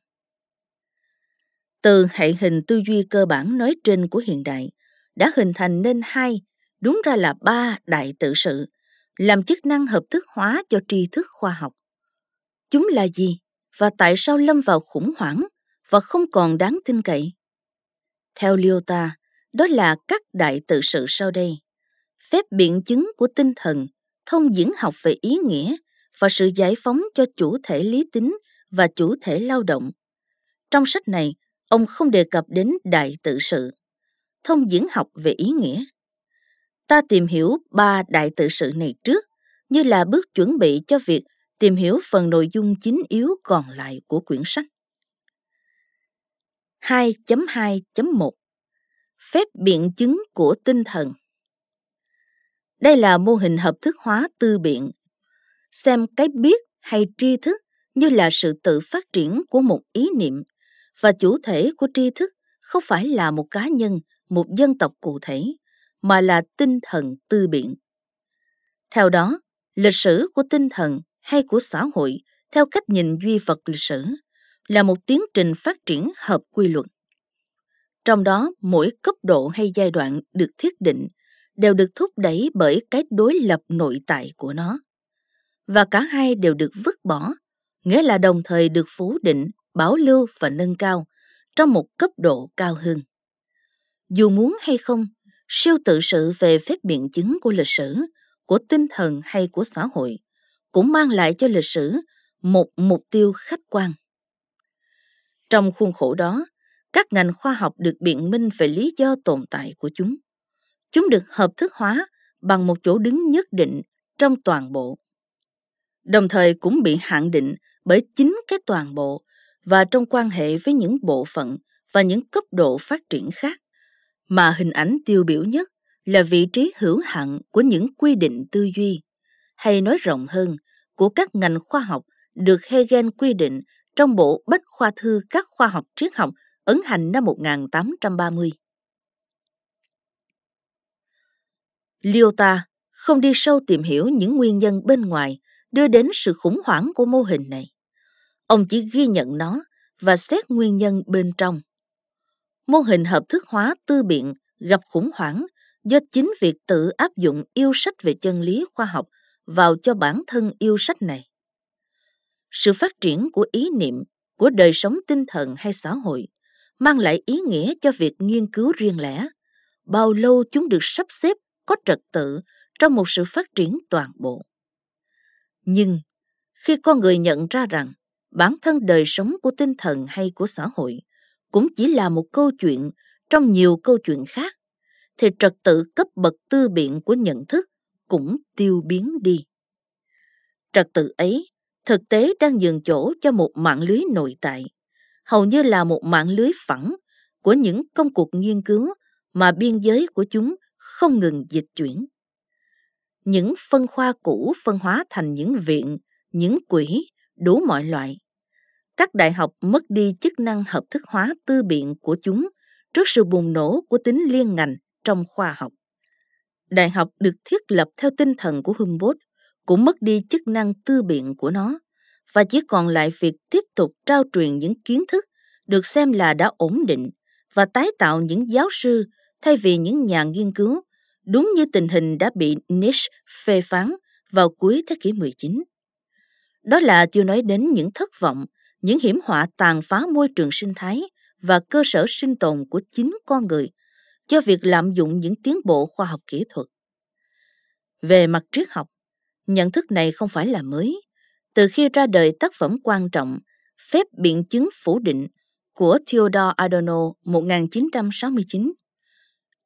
Từ hệ hình tư duy cơ bản nói trên của hiện đại đã hình thành nên hai, đúng ra là ba đại tự sự, làm chức năng hợp thức hóa cho tri thức khoa học. Chúng là gì? và tại sao lâm vào khủng hoảng và không còn đáng tin cậy? Theo Lyota, đó là các đại tự sự sau đây. Phép biện chứng của tinh thần, thông diễn học về ý nghĩa và sự giải phóng cho chủ thể lý tính và chủ thể lao động. Trong sách này, ông không đề cập đến đại tự sự, thông diễn học về ý nghĩa. Ta tìm hiểu ba đại tự sự này trước như là bước chuẩn bị cho việc tìm hiểu phần nội dung chính yếu còn lại của quyển sách. 2.2.1 Phép biện chứng của tinh thần Đây là mô hình hợp thức hóa tư biện. Xem cái biết hay tri thức như là sự tự phát triển của một ý niệm và chủ thể của tri thức không phải là một cá nhân, một dân tộc cụ thể, mà là tinh thần tư biện. Theo đó, lịch sử của tinh thần hay của xã hội theo cách nhìn duy vật lịch sử là một tiến trình phát triển hợp quy luật. Trong đó, mỗi cấp độ hay giai đoạn được thiết định đều được thúc đẩy bởi cái đối lập nội tại của nó. Và cả hai đều được vứt bỏ, nghĩa là đồng thời được phủ định, bảo lưu và nâng cao trong một cấp độ cao hơn. Dù muốn hay không, siêu tự sự về phép biện chứng của lịch sử, của tinh thần hay của xã hội cũng mang lại cho lịch sử một mục tiêu khách quan. Trong khuôn khổ đó, các ngành khoa học được biện minh về lý do tồn tại của chúng. Chúng được hợp thức hóa bằng một chỗ đứng nhất định trong toàn bộ. Đồng thời cũng bị hạn định bởi chính cái toàn bộ và trong quan hệ với những bộ phận và những cấp độ phát triển khác mà hình ảnh tiêu biểu nhất là vị trí hữu hạn của những quy định tư duy, hay nói rộng hơn, của các ngành khoa học được Hegel quy định trong bộ Bách khoa thư các khoa học triết học ấn hành năm 1830. Lyotard không đi sâu tìm hiểu những nguyên nhân bên ngoài đưa đến sự khủng hoảng của mô hình này. Ông chỉ ghi nhận nó và xét nguyên nhân bên trong. Mô hình hợp thức hóa tư biện gặp khủng hoảng do chính việc tự áp dụng yêu sách về chân lý khoa học vào cho bản thân yêu sách này. Sự phát triển của ý niệm, của đời sống tinh thần hay xã hội mang lại ý nghĩa cho việc nghiên cứu riêng lẻ. Bao lâu chúng được sắp xếp có trật tự trong một sự phát triển toàn bộ. Nhưng khi con người nhận ra rằng bản thân đời sống của tinh thần hay của xã hội cũng chỉ là một câu chuyện trong nhiều câu chuyện khác thì trật tự cấp bậc tư biện của nhận thức cũng tiêu biến đi. Trật tự ấy thực tế đang nhường chỗ cho một mạng lưới nội tại, hầu như là một mạng lưới phẳng của những công cuộc nghiên cứu mà biên giới của chúng không ngừng dịch chuyển. Những phân khoa cũ phân hóa thành những viện, những quỹ, đủ mọi loại. Các đại học mất đi chức năng hợp thức hóa tư biện của chúng trước sự bùng nổ của tính liên ngành trong khoa học. Đại học được thiết lập theo tinh thần của Humboldt cũng mất đi chức năng tư biện của nó và chỉ còn lại việc tiếp tục trao truyền những kiến thức được xem là đã ổn định và tái tạo những giáo sư thay vì những nhà nghiên cứu, đúng như tình hình đã bị Nietzsche phê phán vào cuối thế kỷ 19. Đó là chưa nói đến những thất vọng, những hiểm họa tàn phá môi trường sinh thái và cơ sở sinh tồn của chính con người cho việc lạm dụng những tiến bộ khoa học kỹ thuật. Về mặt triết học, nhận thức này không phải là mới. Từ khi ra đời tác phẩm quan trọng Phép biện chứng phủ định của Theodore Adorno 1969.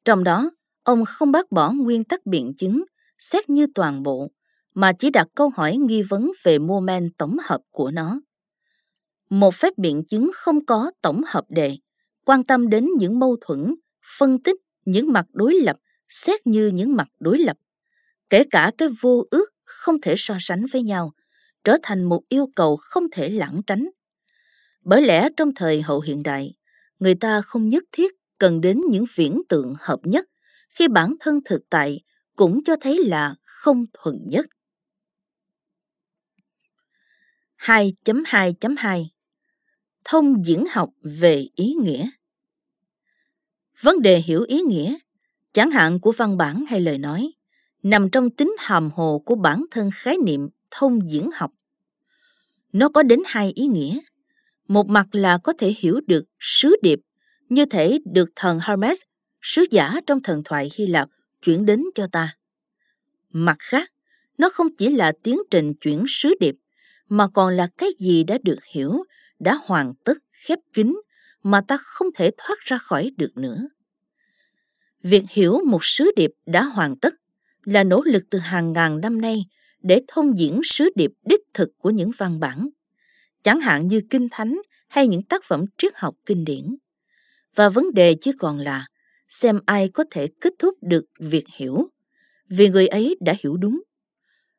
Trong đó, ông không bác bỏ nguyên tắc biện chứng xét như toàn bộ, mà chỉ đặt câu hỏi nghi vấn về mô men tổng hợp của nó. Một phép biện chứng không có tổng hợp đề, quan tâm đến những mâu thuẫn, phân tích những mặt đối lập, xét như những mặt đối lập. Kể cả cái vô ước không thể so sánh với nhau, trở thành một yêu cầu không thể lãng tránh. Bởi lẽ trong thời hậu hiện đại, người ta không nhất thiết cần đến những viễn tượng hợp nhất khi bản thân thực tại cũng cho thấy là không thuận nhất. 2.2.2 Thông diễn học về ý nghĩa Vấn đề hiểu ý nghĩa, chẳng hạn của văn bản hay lời nói, nằm trong tính hàm hồ của bản thân khái niệm thông diễn học. Nó có đến hai ý nghĩa. Một mặt là có thể hiểu được sứ điệp, như thể được thần Hermes, sứ giả trong thần thoại Hy Lạp, chuyển đến cho ta. Mặt khác, nó không chỉ là tiến trình chuyển sứ điệp, mà còn là cái gì đã được hiểu, đã hoàn tất, khép kín, mà ta không thể thoát ra khỏi được nữa. Việc hiểu một sứ điệp đã hoàn tất là nỗ lực từ hàng ngàn năm nay để thông diễn sứ điệp đích thực của những văn bản, chẳng hạn như kinh thánh hay những tác phẩm triết học kinh điển. Và vấn đề chỉ còn là xem ai có thể kết thúc được việc hiểu, vì người ấy đã hiểu đúng.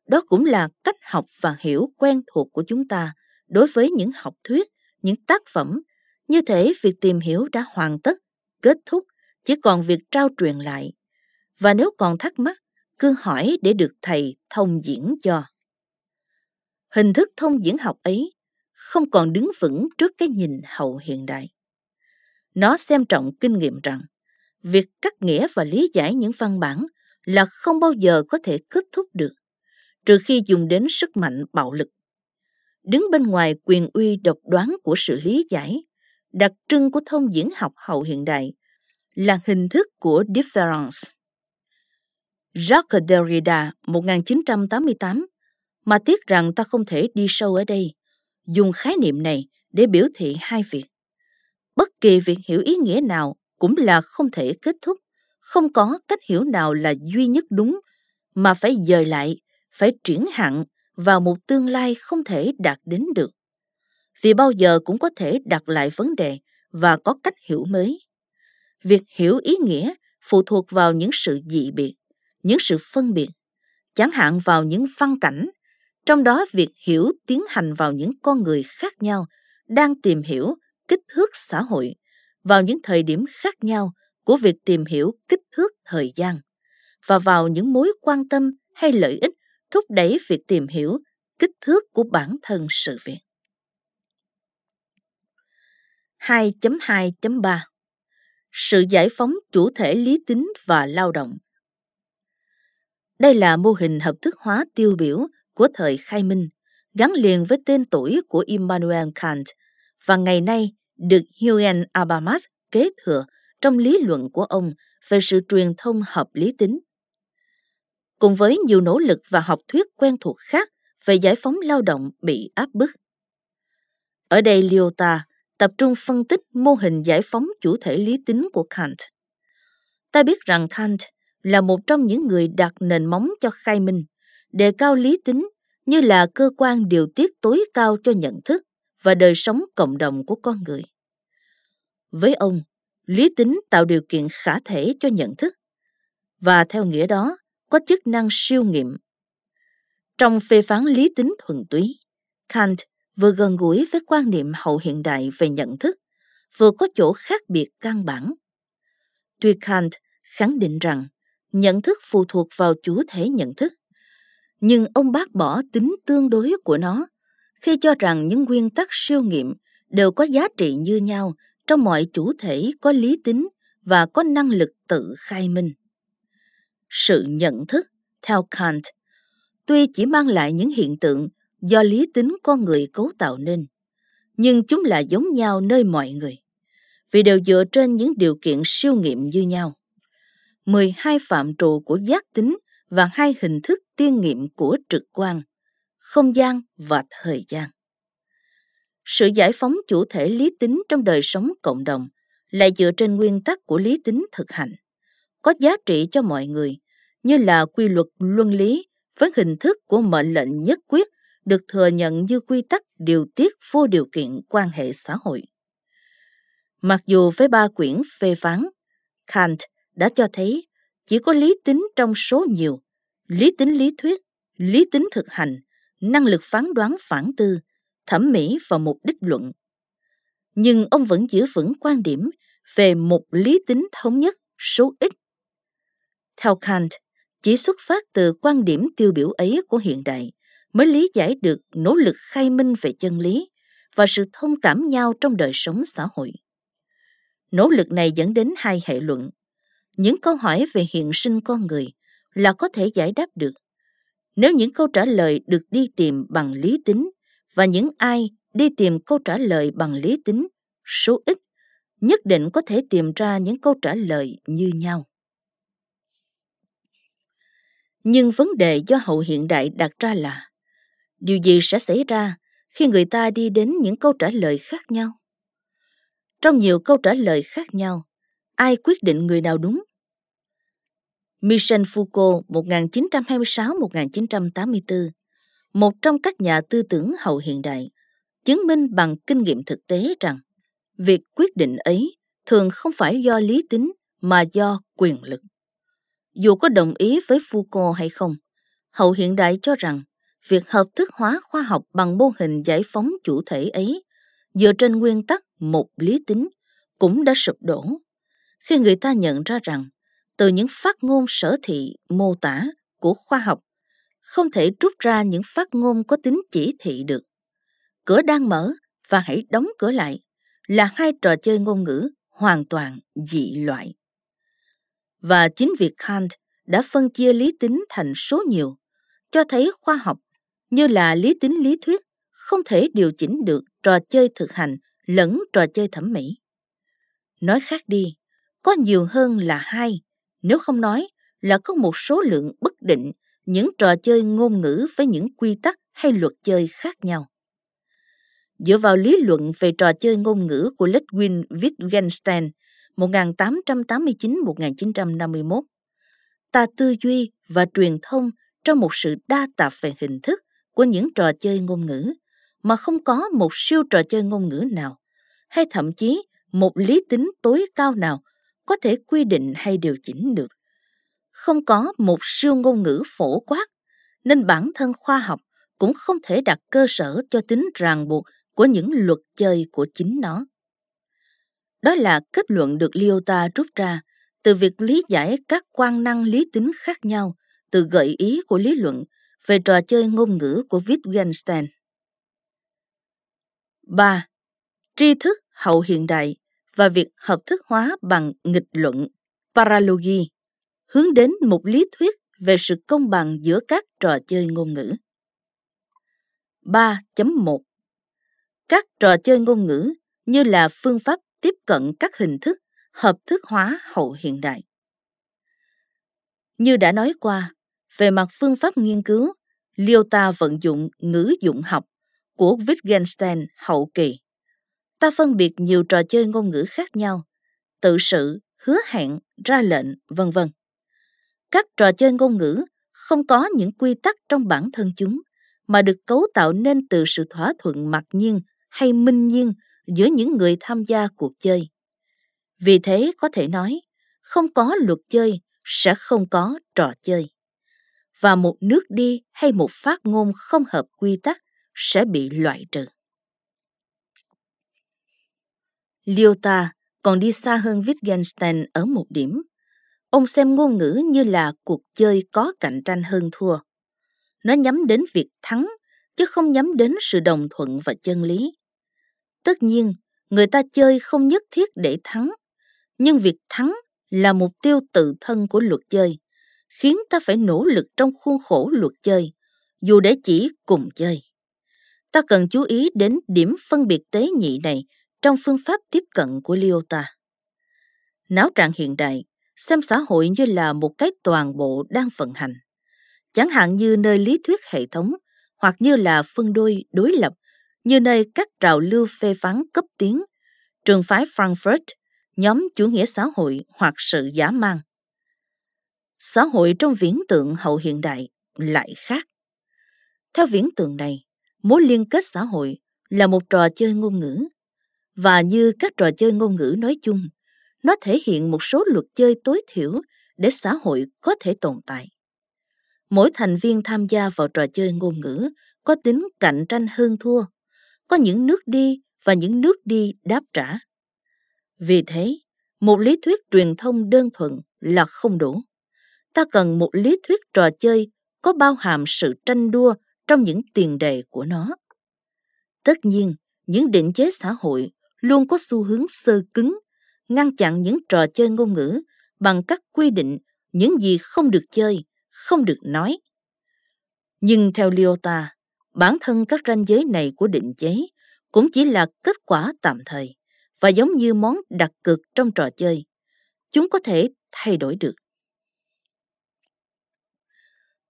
Đó cũng là cách học và hiểu quen thuộc của chúng ta đối với những học thuyết, những tác phẩm, như thể việc tìm hiểu đã hoàn tất, kết thúc, chỉ còn việc trao truyền lại. Và nếu còn thắc mắc, cứ hỏi để được thầy thông diễn cho. Hình thức thông diễn học ấy không còn đứng vững trước cái nhìn hậu hiện đại. Nó xem trọng kinh nghiệm rằng việc cắt nghĩa và lý giải những văn bản là không bao giờ có thể kết thúc được, trừ khi dùng đến sức mạnh bạo lực. Đứng bên ngoài quyền uy độc đoán của sự lý giải, đặc trưng của thông diễn học hậu hiện đại là hình thức của difference. Jacques Derrida 1988 mà tiếc rằng ta không thể đi sâu ở đây, dùng khái niệm này để biểu thị hai việc. Bất kỳ việc hiểu ý nghĩa nào cũng là không thể kết thúc, không có cách hiểu nào là duy nhất đúng, mà phải dời lại, phải chuyển hạn vào một tương lai không thể đạt đến được. Vì bao giờ cũng có thể đặt lại vấn đề và có cách hiểu mới. Việc hiểu ý nghĩa phụ thuộc vào những sự dị biệt, những sự phân biệt, chẳng hạn vào những văn cảnh, trong đó việc hiểu tiến hành vào những con người khác nhau đang tìm hiểu kích thước xã hội vào những thời điểm khác nhau của việc tìm hiểu kích thước thời gian và vào những mối quan tâm hay lợi ích thúc đẩy việc tìm hiểu kích thước của bản thân sự việc. 2.2.3 Sự giải phóng chủ thể lý tính và lao động Đây là mô hình hợp thức hóa tiêu biểu của thời khai minh, gắn liền với tên tuổi của Immanuel Kant và ngày nay được Huyen Abamas kế thừa trong lý luận của ông về sự truyền thông hợp lý tính. Cùng với nhiều nỗ lực và học thuyết quen thuộc khác về giải phóng lao động bị áp bức. Ở đây Lyota tập trung phân tích mô hình giải phóng chủ thể lý tính của Kant. Ta biết rằng Kant là một trong những người đặt nền móng cho khai minh, đề cao lý tính như là cơ quan điều tiết tối cao cho nhận thức và đời sống cộng đồng của con người. Với ông, lý tính tạo điều kiện khả thể cho nhận thức và theo nghĩa đó có chức năng siêu nghiệm. Trong phê phán lý tính thuần túy, Kant vừa gần gũi với quan niệm hậu hiện đại về nhận thức, vừa có chỗ khác biệt căn bản. Tuy Kant khẳng định rằng nhận thức phụ thuộc vào chủ thể nhận thức, nhưng ông bác bỏ tính tương đối của nó khi cho rằng những nguyên tắc siêu nghiệm đều có giá trị như nhau trong mọi chủ thể có lý tính và có năng lực tự khai minh. Sự nhận thức, theo Kant, tuy chỉ mang lại những hiện tượng do lý tính con người cấu tạo nên, nhưng chúng là giống nhau nơi mọi người, vì đều dựa trên những điều kiện siêu nghiệm như nhau. 12 phạm trù của giác tính và hai hình thức tiên nghiệm của trực quan, không gian và thời gian. Sự giải phóng chủ thể lý tính trong đời sống cộng đồng lại dựa trên nguyên tắc của lý tính thực hành, có giá trị cho mọi người như là quy luật luân lý với hình thức của mệnh lệnh nhất quyết được thừa nhận như quy tắc điều tiết vô điều kiện quan hệ xã hội. Mặc dù với ba quyển phê phán, Kant đã cho thấy chỉ có lý tính trong số nhiều, lý tính lý thuyết, lý tính thực hành, năng lực phán đoán phản tư, thẩm mỹ và mục đích luận. Nhưng ông vẫn giữ vững quan điểm về một lý tính thống nhất số ít. Theo Kant, chỉ xuất phát từ quan điểm tiêu biểu ấy của hiện đại mới lý giải được nỗ lực khai minh về chân lý và sự thông cảm nhau trong đời sống xã hội. Nỗ lực này dẫn đến hai hệ luận. Những câu hỏi về hiện sinh con người là có thể giải đáp được nếu những câu trả lời được đi tìm bằng lý tính và những ai đi tìm câu trả lời bằng lý tính số ít nhất định có thể tìm ra những câu trả lời như nhau nhưng vấn đề do hậu hiện đại đặt ra là điều gì sẽ xảy ra khi người ta đi đến những câu trả lời khác nhau trong nhiều câu trả lời khác nhau ai quyết định người nào đúng Michel Foucault 1926-1984, một trong các nhà tư tưởng hậu hiện đại, chứng minh bằng kinh nghiệm thực tế rằng việc quyết định ấy thường không phải do lý tính mà do quyền lực. Dù có đồng ý với Foucault hay không, hậu hiện đại cho rằng việc hợp thức hóa khoa học bằng mô hình giải phóng chủ thể ấy dựa trên nguyên tắc một lý tính cũng đã sụp đổ. Khi người ta nhận ra rằng từ những phát ngôn sở thị mô tả của khoa học không thể rút ra những phát ngôn có tính chỉ thị được. Cửa đang mở và hãy đóng cửa lại là hai trò chơi ngôn ngữ hoàn toàn dị loại và chính việc kant đã phân chia lý tính thành số nhiều, cho thấy khoa học như là lý tính lý thuyết không thể điều chỉnh được trò chơi thực hành lẫn trò chơi thẩm mỹ nói khác đi, có nhiều hơn là hai, nếu không nói là có một số lượng bất định những trò chơi ngôn ngữ với những quy tắc hay luật chơi khác nhau. Dựa vào lý luận về trò chơi ngôn ngữ của Ludwig Wittgenstein 1889-1951. Ta tư duy và truyền thông trong một sự đa tạp về hình thức của những trò chơi ngôn ngữ mà không có một siêu trò chơi ngôn ngữ nào hay thậm chí một lý tính tối cao nào có thể quy định hay điều chỉnh được. Không có một siêu ngôn ngữ phổ quát, nên bản thân khoa học cũng không thể đặt cơ sở cho tính ràng buộc của những luật chơi của chính nó. Đó là kết luận được Lyota rút ra từ việc lý giải các quan năng lý tính khác nhau từ gợi ý của lý luận về trò chơi ngôn ngữ của Wittgenstein. 3. Tri thức hậu hiện đại và việc hợp thức hóa bằng nghịch luận, paralogy, hướng đến một lý thuyết về sự công bằng giữa các trò chơi ngôn ngữ. 3.1 Các trò chơi ngôn ngữ như là phương pháp tiếp cận các hình thức hợp thức hóa hậu hiện đại. Như đã nói qua, về mặt phương pháp nghiên cứu, Lyota vận dụng ngữ dụng học của Wittgenstein hậu kỳ. Ta phân biệt nhiều trò chơi ngôn ngữ khác nhau, tự sự, hứa hẹn, ra lệnh, vân vân. Các trò chơi ngôn ngữ không có những quy tắc trong bản thân chúng, mà được cấu tạo nên từ sự thỏa thuận mặc nhiên hay minh nhiên giữa những người tham gia cuộc chơi. Vì thế có thể nói, không có luật chơi sẽ không có trò chơi. Và một nước đi hay một phát ngôn không hợp quy tắc sẽ bị loại trừ. Lyota còn đi xa hơn Wittgenstein ở một điểm. Ông xem ngôn ngữ như là cuộc chơi có cạnh tranh hơn thua. Nó nhắm đến việc thắng, chứ không nhắm đến sự đồng thuận và chân lý. Tất nhiên, người ta chơi không nhất thiết để thắng, nhưng việc thắng là mục tiêu tự thân của luật chơi, khiến ta phải nỗ lực trong khuôn khổ luật chơi, dù để chỉ cùng chơi. Ta cần chú ý đến điểm phân biệt tế nhị này trong phương pháp tiếp cận của Lyota. Não trạng hiện đại xem xã hội như là một cái toàn bộ đang vận hành, chẳng hạn như nơi lý thuyết hệ thống hoặc như là phân đôi đối lập, như nơi các trào lưu phê phán cấp tiến, trường phái Frankfurt, nhóm chủ nghĩa xã hội hoặc sự giả mang. Xã hội trong viễn tượng hậu hiện đại lại khác. Theo viễn tượng này, mối liên kết xã hội là một trò chơi ngôn ngữ và như các trò chơi ngôn ngữ nói chung nó thể hiện một số luật chơi tối thiểu để xã hội có thể tồn tại mỗi thành viên tham gia vào trò chơi ngôn ngữ có tính cạnh tranh hơn thua có những nước đi và những nước đi đáp trả. Vì thế một lý thuyết truyền thông đơn thuần là không đủ. Ta cần một lý thuyết trò chơi có bao hàm sự tranh đua trong những tiền đề của nó. Tất nhiên những định chế xã hội luôn có xu hướng sơ cứng, ngăn chặn những trò chơi ngôn ngữ bằng các quy định những gì không được chơi, không được nói. Nhưng theo Lyota, bản thân các ranh giới này của định chế cũng chỉ là kết quả tạm thời và giống như món đặt cược trong trò chơi. Chúng có thể thay đổi được.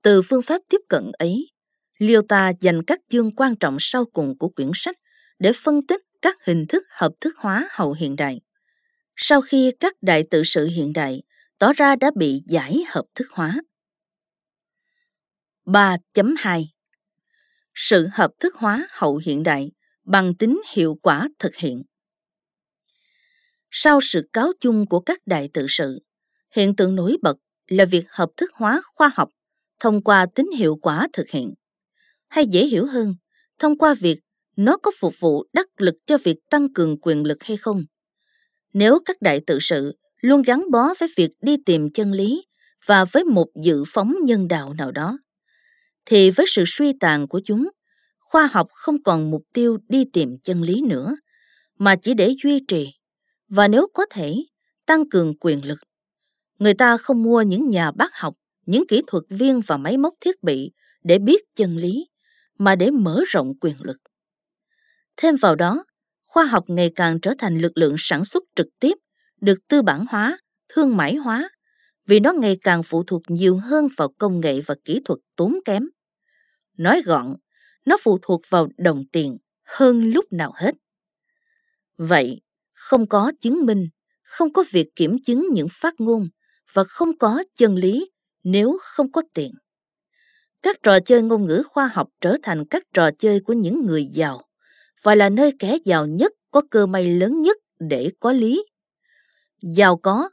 Từ phương pháp tiếp cận ấy, Lyota dành các chương quan trọng sau cùng của quyển sách để phân tích các hình thức hợp thức hóa hậu hiện đại. Sau khi các đại tự sự hiện đại tỏ ra đã bị giải hợp thức hóa. 3.2 sự hợp thức hóa hậu hiện đại bằng tính hiệu quả thực hiện. Sau sự cáo chung của các đại tự sự, hiện tượng nổi bật là việc hợp thức hóa khoa học thông qua tính hiệu quả thực hiện. Hay dễ hiểu hơn, thông qua việc nó có phục vụ đắc lực cho việc tăng cường quyền lực hay không. Nếu các đại tự sự luôn gắn bó với việc đi tìm chân lý và với một dự phóng nhân đạo nào đó, thì với sự suy tàn của chúng, khoa học không còn mục tiêu đi tìm chân lý nữa, mà chỉ để duy trì, và nếu có thể, tăng cường quyền lực. Người ta không mua những nhà bác học, những kỹ thuật viên và máy móc thiết bị để biết chân lý, mà để mở rộng quyền lực. Thêm vào đó, khoa học ngày càng trở thành lực lượng sản xuất trực tiếp, được tư bản hóa, thương mại hóa, vì nó ngày càng phụ thuộc nhiều hơn vào công nghệ và kỹ thuật tốn kém. Nói gọn, nó phụ thuộc vào đồng tiền hơn lúc nào hết. Vậy, không có chứng minh, không có việc kiểm chứng những phát ngôn và không có chân lý nếu không có tiền. Các trò chơi ngôn ngữ khoa học trở thành các trò chơi của những người giàu và là nơi kẻ giàu nhất có cơ may lớn nhất để có lý. Giàu có,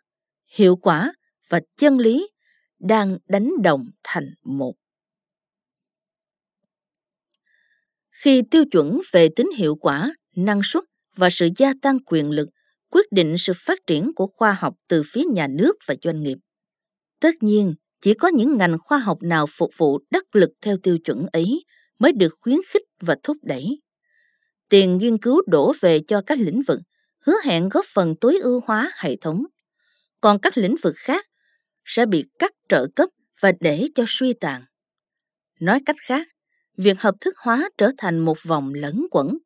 hiệu quả và chân lý đang đánh đồng thành một. Khi tiêu chuẩn về tính hiệu quả, năng suất và sự gia tăng quyền lực quyết định sự phát triển của khoa học từ phía nhà nước và doanh nghiệp. Tất nhiên, chỉ có những ngành khoa học nào phục vụ đắc lực theo tiêu chuẩn ấy mới được khuyến khích và thúc đẩy. Tiền nghiên cứu đổ về cho các lĩnh vực, hứa hẹn góp phần tối ưu hóa hệ thống. Còn các lĩnh vực khác sẽ bị cắt trợ cấp và để cho suy tàn. Nói cách khác, việc hợp thức hóa trở thành một vòng lẫn quẩn.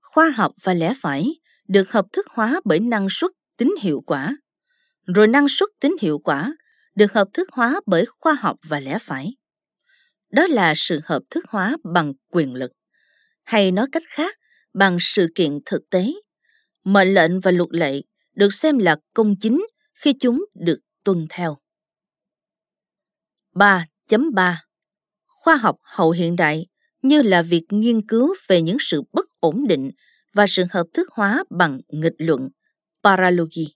Khoa học và lẽ phải được hợp thức hóa bởi năng suất tính hiệu quả. Rồi năng suất tính hiệu quả được hợp thức hóa bởi khoa học và lẽ phải. Đó là sự hợp thức hóa bằng quyền lực, hay nói cách khác, bằng sự kiện thực tế. Mệnh lệnh và luật lệ được xem là công chính khi chúng được tuân theo. 3.3 Khoa học hậu hiện đại như là việc nghiên cứu về những sự bất ổn định và sự hợp thức hóa bằng nghịch luận, paralogy.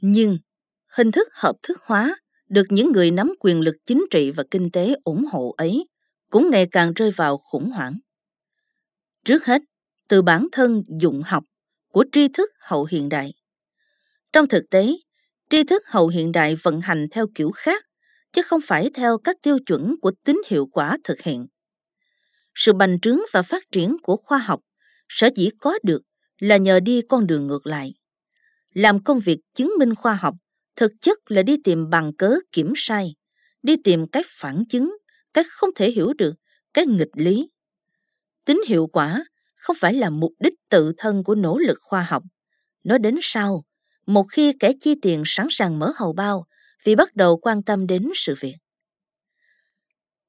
Nhưng hình thức hợp thức hóa được những người nắm quyền lực chính trị và kinh tế ủng hộ ấy cũng ngày càng rơi vào khủng hoảng. Trước hết, từ bản thân dụng học của tri thức hậu hiện đại. Trong thực tế, tri thức hậu hiện đại vận hành theo kiểu khác chứ không phải theo các tiêu chuẩn của tính hiệu quả thực hiện. Sự bành trướng và phát triển của khoa học sở dĩ có được là nhờ đi con đường ngược lại. Làm công việc chứng minh khoa học thực chất là đi tìm bằng cớ kiểm sai, đi tìm cách phản chứng, cách không thể hiểu được, cái nghịch lý. Tính hiệu quả không phải là mục đích tự thân của nỗ lực khoa học. Nó đến sau, một khi kẻ chi tiền sẵn sàng mở hầu bao vì bắt đầu quan tâm đến sự việc.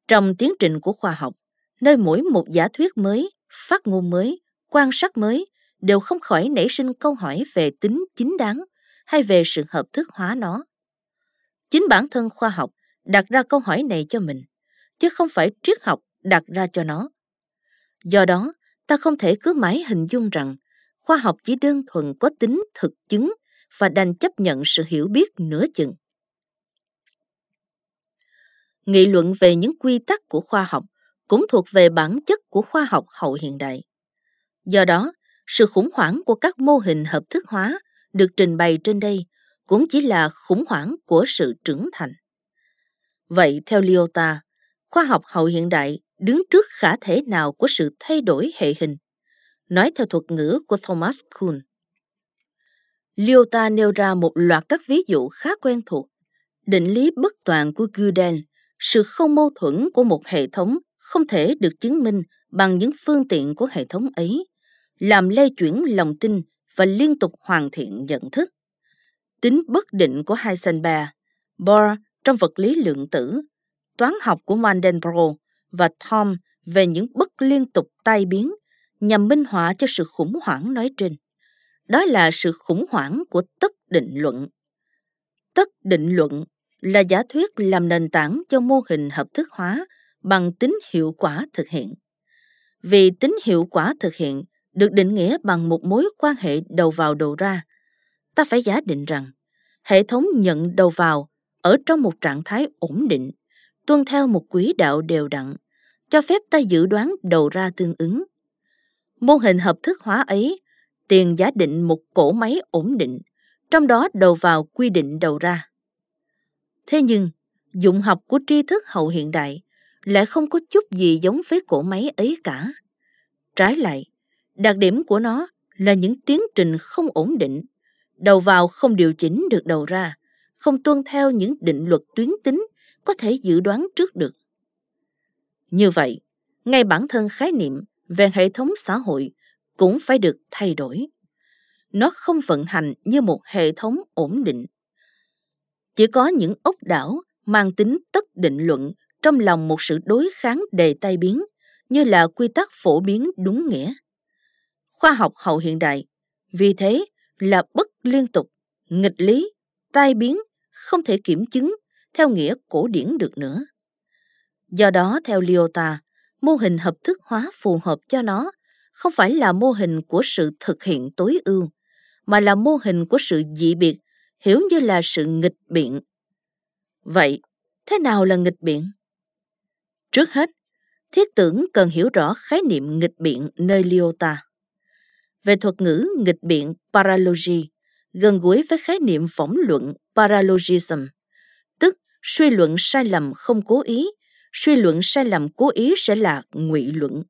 Trong tiến trình của khoa học, nơi mỗi một giả thuyết mới, phát ngôn mới, quan sát mới đều không khỏi nảy sinh câu hỏi về tính chính đáng hay về sự hợp thức hóa nó. Chính bản thân khoa học đặt ra câu hỏi này cho mình, chứ không phải triết học đặt ra cho nó. Do đó, ta không thể cứ mãi hình dung rằng khoa học chỉ đơn thuần có tính thực chứng và đành chấp nhận sự hiểu biết nửa chừng. Nghị luận về những quy tắc của khoa học cũng thuộc về bản chất của khoa học hậu hiện đại. Do đó, sự khủng hoảng của các mô hình hợp thức hóa được trình bày trên đây cũng chỉ là khủng hoảng của sự trưởng thành. Vậy theo Lyota, khoa học hậu hiện đại đứng trước khả thể nào của sự thay đổi hệ hình? Nói theo thuật ngữ của Thomas Kuhn. Lyota nêu ra một loạt các ví dụ khá quen thuộc. Định lý bất toàn của Gödel, sự không mâu thuẫn của một hệ thống không thể được chứng minh bằng những phương tiện của hệ thống ấy, làm lay chuyển lòng tin và liên tục hoàn thiện nhận thức. Tính bất định của Heisenberg, Bohr trong vật lý lượng tử, toán học của Mandelbrot và Thom về những bất liên tục tai biến nhằm minh họa cho sự khủng hoảng nói trên. Đó là sự khủng hoảng của tất định luận. Tất định luận là giả thuyết làm nền tảng cho mô hình hợp thức hóa bằng tính hiệu quả thực hiện. Vì tính hiệu quả thực hiện được định nghĩa bằng một mối quan hệ đầu vào đầu ra, ta phải giả định rằng hệ thống nhận đầu vào ở trong một trạng thái ổn định, tuân theo một quỹ đạo đều đặn, cho phép ta dự đoán đầu ra tương ứng. Mô hình hợp thức hóa ấy tiền giả định một cổ máy ổn định, trong đó đầu vào quy định đầu ra. Thế nhưng, dụng học của tri thức hậu hiện đại lại không có chút gì giống với cỗ máy ấy cả. Trái lại, đặc điểm của nó là những tiến trình không ổn định, đầu vào không điều chỉnh được đầu ra, không tuân theo những định luật tuyến tính có thể dự đoán trước được. Như vậy, ngay bản thân khái niệm về hệ thống xã hội cũng phải được thay đổi. Nó không vận hành như một hệ thống ổn định. Chỉ có những ốc đảo mang tính tất định luận trong lòng một sự đối kháng đề tai biến như là quy tắc phổ biến đúng nghĩa. Khoa học hậu hiện đại, vì thế là bất liên tục nghịch lý, tai biến, không thể kiểm chứng theo nghĩa cổ điển được nữa. Do đó, theo Lyota, mô hình hợp thức hóa phù hợp cho nó không phải là mô hình của sự thực hiện tối ưu, mà là mô hình của sự dị biệt, hiểu như là sự nghịch biện. Vậy, thế nào là nghịch biện? Trước hết, thiết tưởng cần hiểu rõ khái niệm nghịch biện nơi Lyota. Về thuật ngữ nghịch biện paralogy, gần gũi với khái niệm phỏng luận paralogism, tức suy luận sai lầm không cố ý, suy luận sai lầm cố ý sẽ là ngụy luận.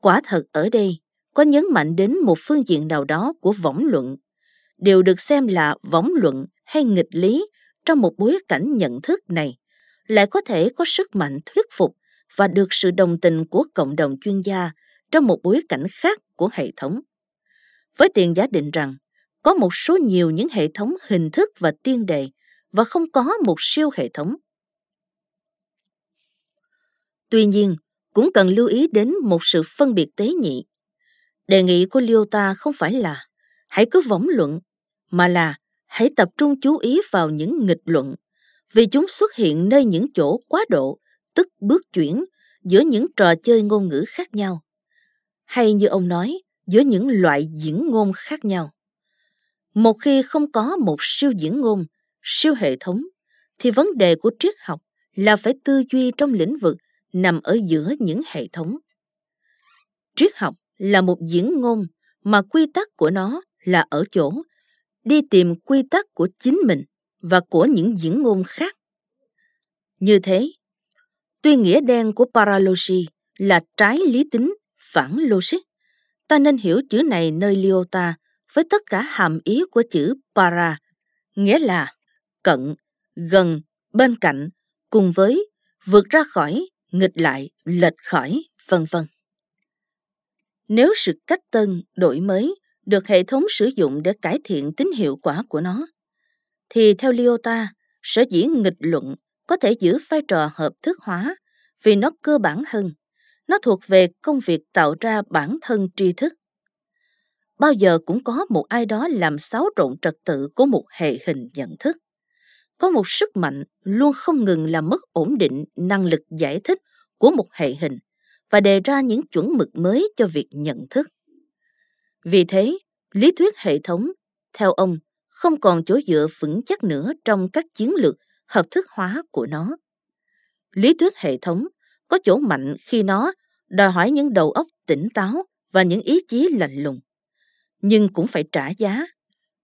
Quả thật ở đây có nhấn mạnh đến một phương diện nào đó của võng luận, đều được xem là võng luận hay nghịch lý trong một bối cảnh nhận thức này lại có thể có sức mạnh thuyết phục và được sự đồng tình của cộng đồng chuyên gia trong một bối cảnh khác của hệ thống. Với tiền giả định rằng có một số nhiều những hệ thống hình thức và tiên đề và không có một siêu hệ thống. Tuy nhiên, cũng cần lưu ý đến một sự phân biệt tế nhị. Đề nghị của Lyota không phải là hãy cứ võng luận, mà là hãy tập trung chú ý vào những nghịch luận, vì chúng xuất hiện nơi những chỗ quá độ, tức bước chuyển giữa những trò chơi ngôn ngữ khác nhau. Hay như ông nói, giữa những loại diễn ngôn khác nhau. Một khi không có một siêu diễn ngôn, siêu hệ thống, thì vấn đề của triết học là phải tư duy trong lĩnh vực nằm ở giữa những hệ thống. Triết học là một diễn ngôn mà quy tắc của nó là ở chỗ đi tìm quy tắc của chính mình và của những diễn ngôn khác. Như thế, tuy nghĩa đen của paralogy là trái lý tính, phản logic, ta nên hiểu chữ này nơi Lyota với tất cả hàm ý của chữ para, nghĩa là cận, gần, bên cạnh, cùng với vượt ra khỏi, nghịch lại, lệch khỏi, vân vân. Nếu sự cách tân, đổi mới được hệ thống sử dụng để cải thiện tính hiệu quả của nó, thì theo Lyota, sở dĩ nghịch luận có thể giữ vai trò hợp thức hóa vì nó cơ bản hơn. Nó thuộc về công việc tạo ra bản thân tri thức. Bao giờ cũng có một ai đó làm xáo trộn trật tự của một hệ hình nhận thức. Có một sức mạnh luôn không ngừng làm mất ổn định năng lực giải thích của một hệ hình và đề ra những chuẩn mực mới cho việc nhận thức. Vì thế, lý thuyết hệ thống, theo ông, không còn chỗ dựa vững chắc nữa trong các chiến lược hợp thức hóa của nó. Lý thuyết hệ thống có chỗ mạnh khi nó đòi hỏi những đầu óc tỉnh táo và những ý chí lạnh lùng, nhưng cũng phải trả giá.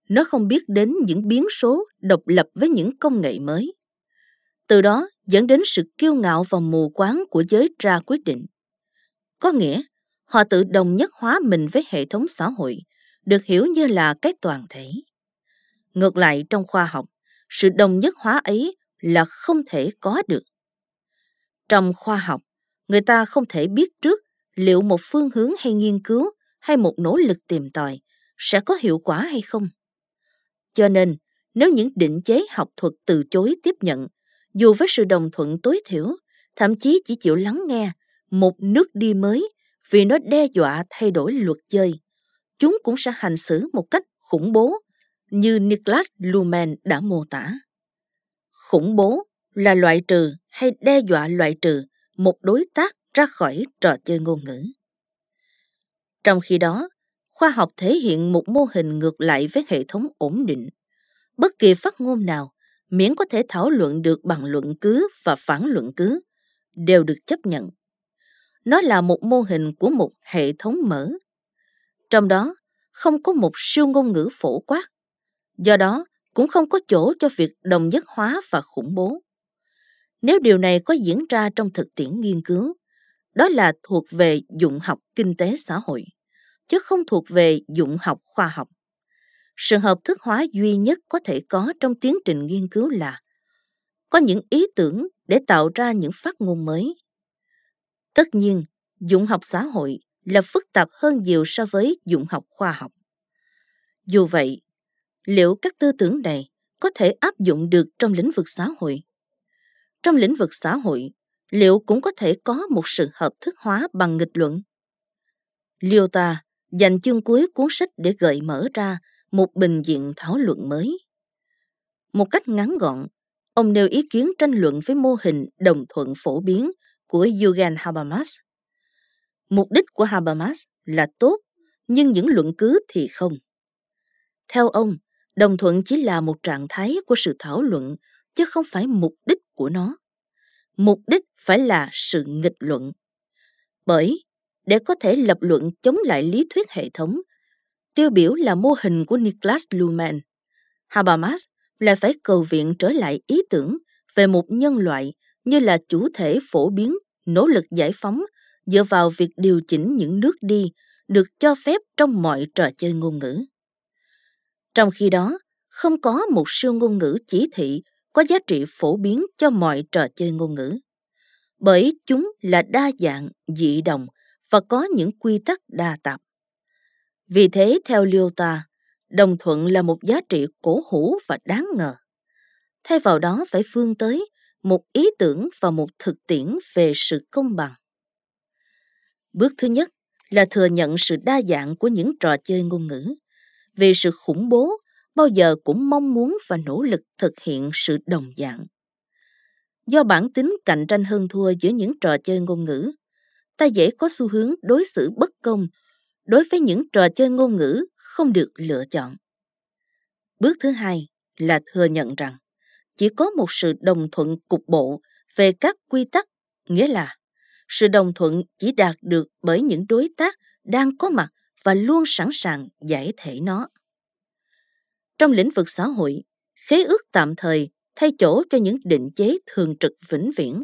Nó không biết đến những biến số độc lập với những công nghệ mới. Từ đó dẫn đến sự kiêu ngạo và mù quáng của giới ra quyết định. Có nghĩa, họ tự đồng nhất hóa mình với hệ thống xã hội, được hiểu như là cái toàn thể. Ngược lại trong khoa học, sự đồng nhất hóa ấy là không thể có được. Trong khoa học, người ta không thể biết trước liệu một phương hướng hay nghiên cứu hay một nỗ lực tìm tòi sẽ có hiệu quả hay không. Cho nên, nếu những định chế học thuật từ chối tiếp nhận, dù với sự đồng thuận tối thiểu, thậm chí chỉ chịu lắng nghe một nước đi mới vì nó đe dọa thay đổi luật chơi, chúng cũng sẽ hành xử một cách khủng bố như Niklas Luhmann đã mô tả. Khủng bố là loại trừ hay đe dọa loại trừ một đối tác ra khỏi trò chơi ngôn ngữ. Trong khi đó, khoa học thể hiện một mô hình ngược lại với hệ thống ổn định. Bất kỳ phát ngôn nào, miễn có thể thảo luận được bằng luận cứ và phản luận cứ, đều được chấp nhận. Nó là một mô hình của một hệ thống mở. Trong đó, không có một siêu ngôn ngữ phổ quát. Do đó, cũng không có chỗ cho việc đồng nhất hóa và khủng bố. Nếu điều này có diễn ra trong thực tiễn nghiên cứu, đó là thuộc về dụng học kinh tế xã hội, chứ không thuộc về dụng học khoa học. Sự hợp thức hóa duy nhất có thể có trong tiến trình nghiên cứu là có những ý tưởng để tạo ra những phát ngôn mới. Tất nhiên, dụng học xã hội là phức tạp hơn nhiều so với dụng học khoa học. Dù vậy, liệu các tư tưởng này có thể áp dụng được trong lĩnh vực xã hội? Trong lĩnh vực xã hội, liệu cũng có thể có một sự hợp thức hóa bằng nghịch luận? Lyota dành chương cuối cuốn sách để gợi mở ra một bình diện thảo luận mới. Một cách ngắn gọn, ông nêu ý kiến tranh luận với mô hình đồng thuận phổ biến của Yuval Habermas. Mục đích của Habermas là tốt, nhưng những luận cứ thì không. Theo ông, đồng thuận chỉ là một trạng thái của sự thảo luận, chứ không phải mục đích của nó. Mục đích phải là sự nghịch luận. Bởi, để có thể lập luận chống lại lý thuyết hệ thống, tiêu biểu là mô hình của Niklas Luhmann, Habermas lại phải cầu viện trở lại ý tưởng về một nhân loại như là chủ thể phổ biến nỗ lực giải phóng dựa vào việc điều chỉnh những nước đi được cho phép trong mọi trò chơi ngôn ngữ. Trong khi đó, không có một siêu ngôn ngữ chỉ thị có giá trị phổ biến cho mọi trò chơi ngôn ngữ. Bởi chúng là đa dạng, dị đồng và có những quy tắc đa tạp. Vì thế, theo Lyota, đồng thuận là một giá trị cổ hủ và đáng ngờ. Thay vào đó phải phương tới một ý tưởng và một thực tiễn về sự công bằng. Bước thứ nhất là thừa nhận sự đa dạng của những trò chơi ngôn ngữ. Vì sự khủng bố bao giờ cũng mong muốn và nỗ lực thực hiện sự đồng dạng. Do bản tính cạnh tranh hơn thua giữa những trò chơi ngôn ngữ, ta dễ có xu hướng đối xử bất công đối với những trò chơi ngôn ngữ không được lựa chọn. Bước thứ hai là thừa nhận rằng chỉ có một sự đồng thuận cục bộ về các quy tắc, nghĩa là sự đồng thuận chỉ đạt được bởi những đối tác đang có mặt và luôn sẵn sàng giải thể nó. Trong lĩnh vực xã hội, khế ước tạm thời thay chỗ cho những định chế thường trực vĩnh viễn.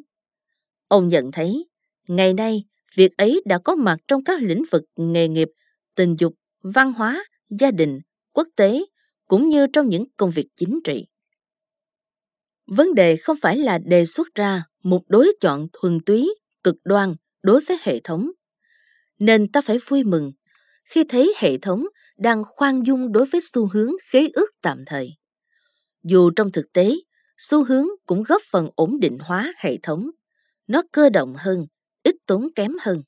Ông nhận thấy, ngày nay, việc ấy đã có mặt trong các lĩnh vực nghề nghiệp, tình dục, văn hóa, gia đình, quốc tế, cũng như trong những công việc chính trị. Vấn đề không phải là đề xuất ra một đối chọn thuần túy, cực đoan đối với hệ thống. Nên ta phải vui mừng khi thấy hệ thống đang khoan dung đối với xu hướng khế ước tạm thời. Dù trong thực tế, xu hướng cũng góp phần ổn định hóa hệ thống. Nó cơ động hơn, ít tốn kém hơn.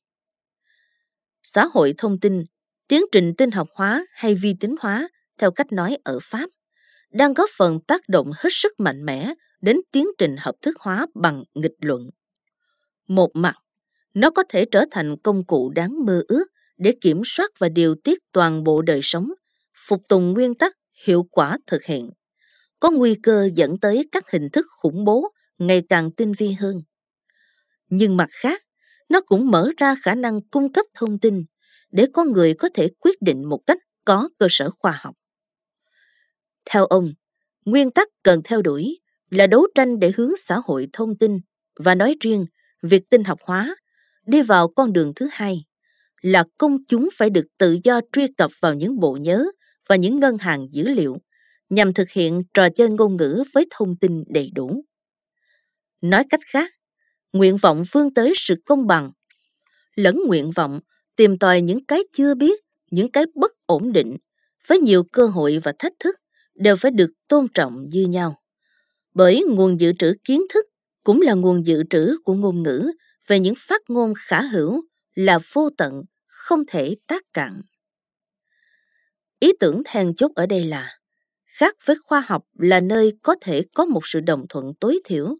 Xã hội thông tin, tiến trình tinh học hóa hay vi tính hóa theo cách nói ở Pháp, đang góp phần tác động hết sức mạnh mẽ đến tiến trình hợp thức hóa bằng nghịch luận. Một mặt, nó có thể trở thành công cụ đáng mơ ước để kiểm soát và điều tiết toàn bộ đời sống, phục tùng nguyên tắc hiệu quả thực hiện. Có nguy cơ dẫn tới các hình thức khủng bố ngày càng tinh vi hơn. Nhưng mặt khác, nó cũng mở ra khả năng cung cấp thông tin để con người có thể quyết định một cách có cơ sở khoa học. Theo ông, nguyên tắc cần theo đuổi là đấu tranh để hướng xã hội thông tin và nói riêng việc tinh học hóa đi vào con đường thứ hai là công chúng phải được tự do truy cập vào những bộ nhớ và những ngân hàng dữ liệu nhằm thực hiện trò chơi ngôn ngữ với thông tin đầy đủ. Nói cách khác, nguyện vọng vươn tới sự công bằng lẫn nguyện vọng tìm tòi những cái chưa biết, những cái bất ổn định với nhiều cơ hội và thách thức đều phải được tôn trọng như nhau. Bởi nguồn dự trữ kiến thức cũng là nguồn dự trữ của ngôn ngữ về những phát ngôn khả hữu là vô tận, không thể tác cạn. Ý tưởng then chốt ở đây là khác với khoa học là nơi có thể có một sự đồng thuận tối thiểu,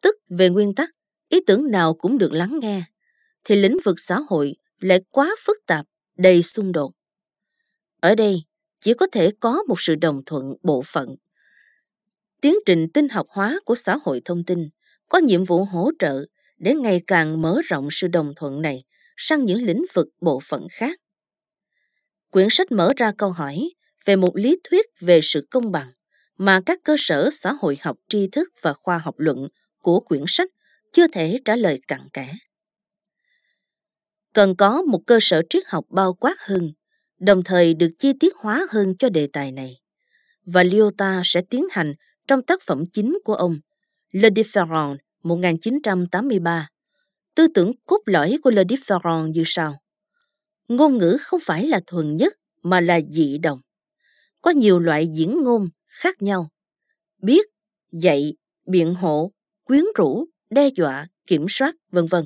tức về nguyên tắc, ý tưởng nào cũng được lắng nghe, thì lĩnh vực xã hội lại quá phức tạp, đầy xung đột. Ở đây, chỉ có thể có một sự đồng thuận bộ phận. Tiến trình tinh học hóa của xã hội thông tin có nhiệm vụ hỗ trợ để ngày càng mở rộng sự đồng thuận này sang những lĩnh vực bộ phận khác. Quyển sách mở ra câu hỏi về một lý thuyết về sự công bằng mà các cơ sở xã hội học tri thức và khoa học luận của quyển sách chưa thể trả lời cặn kẽ. Cần có một cơ sở triết học bao quát hơn, đồng thời được chi tiết hóa hơn cho đề tài này. Và Lyota sẽ tiến hành trong tác phẩm chính của ông, Le Différent 1983. Tư tưởng cốt lõi của Le Différent như sau. Ngôn ngữ không phải là thuần nhất mà là dị đồng. Có nhiều loại diễn ngôn khác nhau. Biết, dạy, biện hộ, quyến rũ, đe dọa, kiểm soát, vân vân.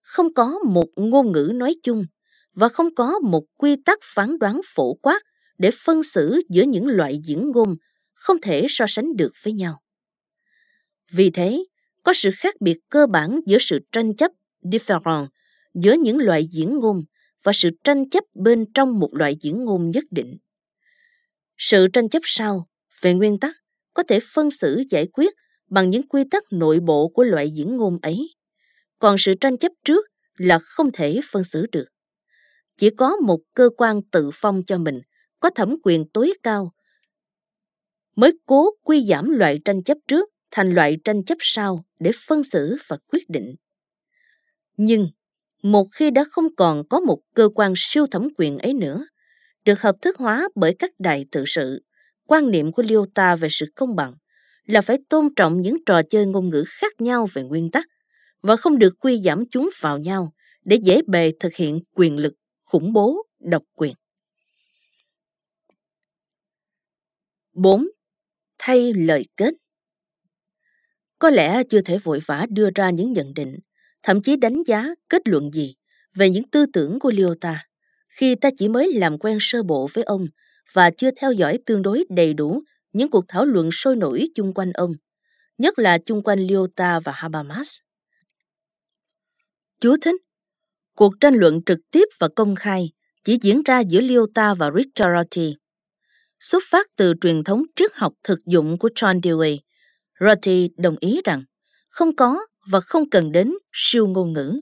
Không có một ngôn ngữ nói chung và không có một quy tắc phán đoán phổ quát để phân xử giữa những loại diễn ngôn không thể so sánh được với nhau. Vì thế, có sự khác biệt cơ bản giữa sự tranh chấp different giữa những loại diễn ngôn và sự tranh chấp bên trong một loại diễn ngôn nhất định. Sự tranh chấp sau, về nguyên tắc, có thể phân xử giải quyết bằng những quy tắc nội bộ của loại diễn ngôn ấy. Còn sự tranh chấp trước là không thể phân xử được. Chỉ có một cơ quan tự phong cho mình có thẩm quyền tối cao mới cố quy giảm loại tranh chấp trước thành loại tranh chấp sau để phân xử và quyết định. Nhưng một khi đã không còn có một cơ quan siêu thẩm quyền ấy nữa, được hợp thức hóa bởi các đại tự sự, quan niệm của Lyota về sự công bằng là phải tôn trọng những trò chơi ngôn ngữ khác nhau về nguyên tắc và không được quy giảm chúng vào nhau để dễ bề thực hiện quyền lực khủng bố độc quyền. 4. Thay lời kết Có lẽ chưa thể vội vã đưa ra những nhận định, thậm chí đánh giá kết luận gì về những tư tưởng của Lyota khi ta chỉ mới làm quen sơ bộ với ông và chưa theo dõi tương đối đầy đủ những cuộc thảo luận sôi nổi chung quanh ông, nhất là chung quanh Lyota và Habermas. Chú thích Cuộc tranh luận trực tiếp và công khai chỉ diễn ra giữa Lyota và Richard Rorty. Xuất phát từ truyền thống triết học thực dụng của John Dewey, Rorty đồng ý rằng không có và không cần đến siêu ngôn ngữ.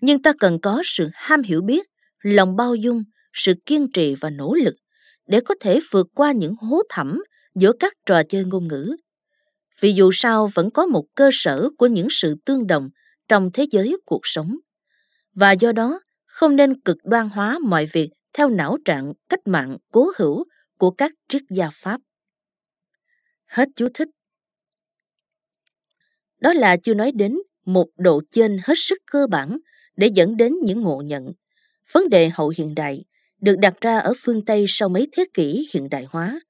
Nhưng ta cần có sự ham hiểu biết, lòng bao dung, sự kiên trì và nỗ lực để có thể vượt qua những hố thẳm giữa các trò chơi ngôn ngữ. Vì dù sao vẫn có một cơ sở của những sự tương đồng trong thế giới cuộc sống. Và do đó, không nên cực đoan hóa mọi việc theo não trạng cách mạng cố hữu của các triết gia Pháp. Hết chú thích. Đó là chưa nói đến một độ trên hết sức cơ bản để dẫn đến những ngộ nhận. Vấn đề hậu hiện đại được đặt ra ở phương Tây sau mấy thế kỷ hiện đại hóa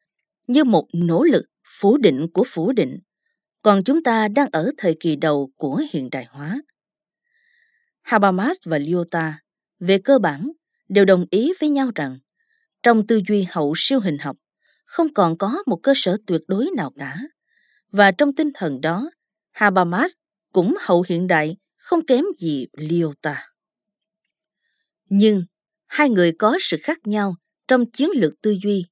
như một nỗ lực phủ định của phủ định, còn chúng ta đang ở thời kỳ đầu của hiện đại hóa. Habermas và Lyota về cơ bản đều đồng ý với nhau rằng trong tư duy hậu siêu hình học không còn có một cơ sở tuyệt đối nào cả và trong tinh thần đó Habermas cũng hậu hiện đại không kém gì Lyota. Nhưng hai người có sự khác nhau trong chiến lược tư duy.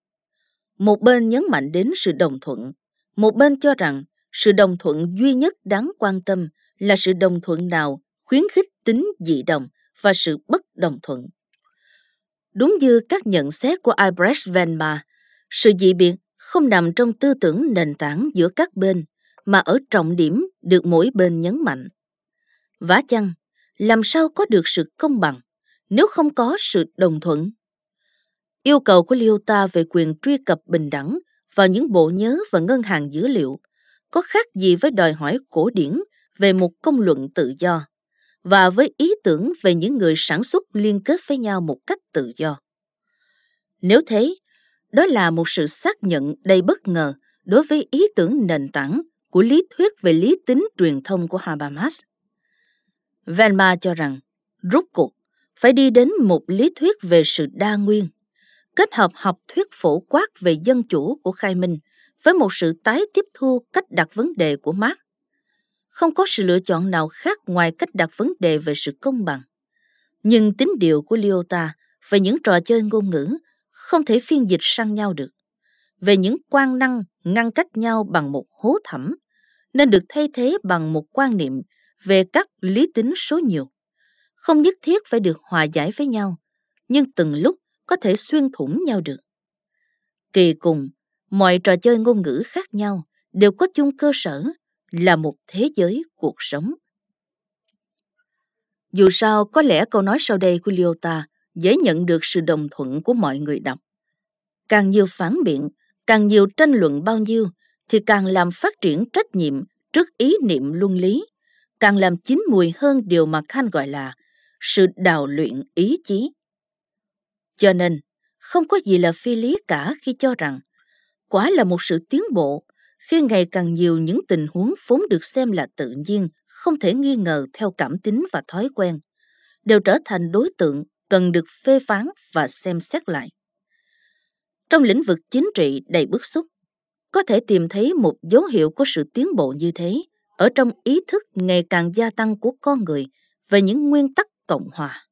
Một bên nhấn mạnh đến sự đồng thuận, một bên cho rằng sự đồng thuận duy nhất đáng quan tâm là sự đồng thuận nào khuyến khích tính dị đồng và sự bất đồng thuận. Đúng như các nhận xét của Albrecht Venma, sự dị biệt không nằm trong tư tưởng nền tảng giữa các bên, mà ở trọng điểm được mỗi bên nhấn mạnh. Vả chăng, làm sao có được sự công bằng nếu không có sự đồng thuận? Yêu cầu của Lyota về quyền truy cập bình đẳng vào những bộ nhớ và ngân hàng dữ liệu có khác gì với đòi hỏi cổ điển về một công luận tự do và với ý tưởng về những người sản xuất liên kết với nhau một cách tự do. Nếu thế, đó là một sự xác nhận đầy bất ngờ đối với ý tưởng nền tảng của lý thuyết về lý tính truyền thông của Habermas. Venma cho rằng, rút cuộc, phải đi đến một lý thuyết về sự đa nguyên, kết hợp học thuyết phổ quát về dân chủ của Khai Minh với một sự tái tiếp thu cách đặt vấn đề của Marx không có sự lựa chọn nào khác ngoài cách đặt vấn đề về sự công bằng. Nhưng tính điều của Lyota về những trò chơi ngôn ngữ không thể phiên dịch sang nhau được. Về những quan năng ngăn cách nhau bằng một hố thẳm, nên được thay thế bằng một quan niệm về các lý tính số nhiều. Không nhất thiết phải được hòa giải với nhau, nhưng từng lúc có thể xuyên thủng nhau được. Kỳ cùng, mọi trò chơi ngôn ngữ khác nhau đều có chung cơ sở là một thế giới cuộc sống. Dù sao, có lẽ câu nói sau đây của Lyota dễ nhận được sự đồng thuận của mọi người đọc. Càng nhiều phản biện, càng nhiều tranh luận bao nhiêu, thì càng làm phát triển trách nhiệm trước ý niệm luân lý, càng làm chín mùi hơn điều mà Kant gọi là sự đào luyện ý chí. Cho nên, không có gì là phi lý cả khi cho rằng quả là một sự tiến bộ khi ngày càng nhiều những tình huống vốn được xem là tự nhiên, không thể nghi ngờ theo cảm tính và thói quen, đều trở thành đối tượng cần được phê phán và xem xét lại. Trong lĩnh vực chính trị đầy bức xúc, có thể tìm thấy một dấu hiệu của sự tiến bộ như thế ở trong ý thức ngày càng gia tăng của con người về những nguyên tắc cộng hòa.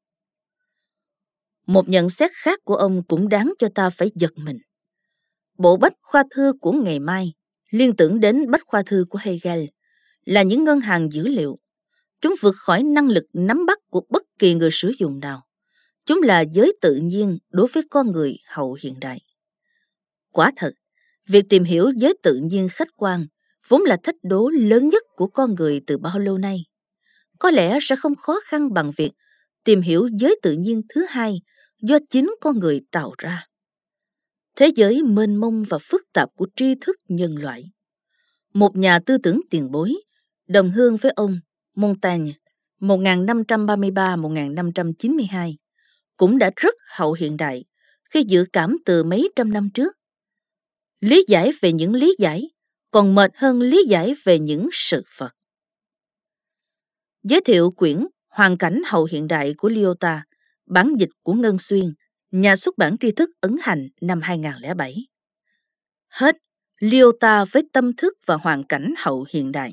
Một nhận xét khác của ông cũng đáng cho ta phải giật mình. Bộ bách khoa thư của ngày mai liên tưởng đến bách khoa thư của Hegel là những ngân hàng dữ liệu. Chúng vượt khỏi năng lực nắm bắt của bất kỳ người sử dụng nào. Chúng là giới tự nhiên đối với con người hậu hiện đại. Quả thật, việc tìm hiểu giới tự nhiên khách quan vốn là thách đố lớn nhất của con người từ bao lâu nay. Có lẽ sẽ không khó khăn bằng việc tìm hiểu giới tự nhiên thứ hai do chính con người tạo ra. Thế giới mênh mông và phức tạp của tri thức nhân loại. Một nhà tư tưởng tiền bối, đồng hương với ông Montaigne 1533-1592, cũng đã rất hậu hiện đại khi dự cảm từ mấy trăm năm trước. Lý giải về những lý giải còn mệt hơn lý giải về những sự vật Giới thiệu quyển Hoàn cảnh hậu hiện đại của Lyota, bản dịch của Ngân Xuyên, nhà xuất bản tri thức ấn hành năm 2007. Hết Lyota với tâm thức và hoàn cảnh hậu hiện đại.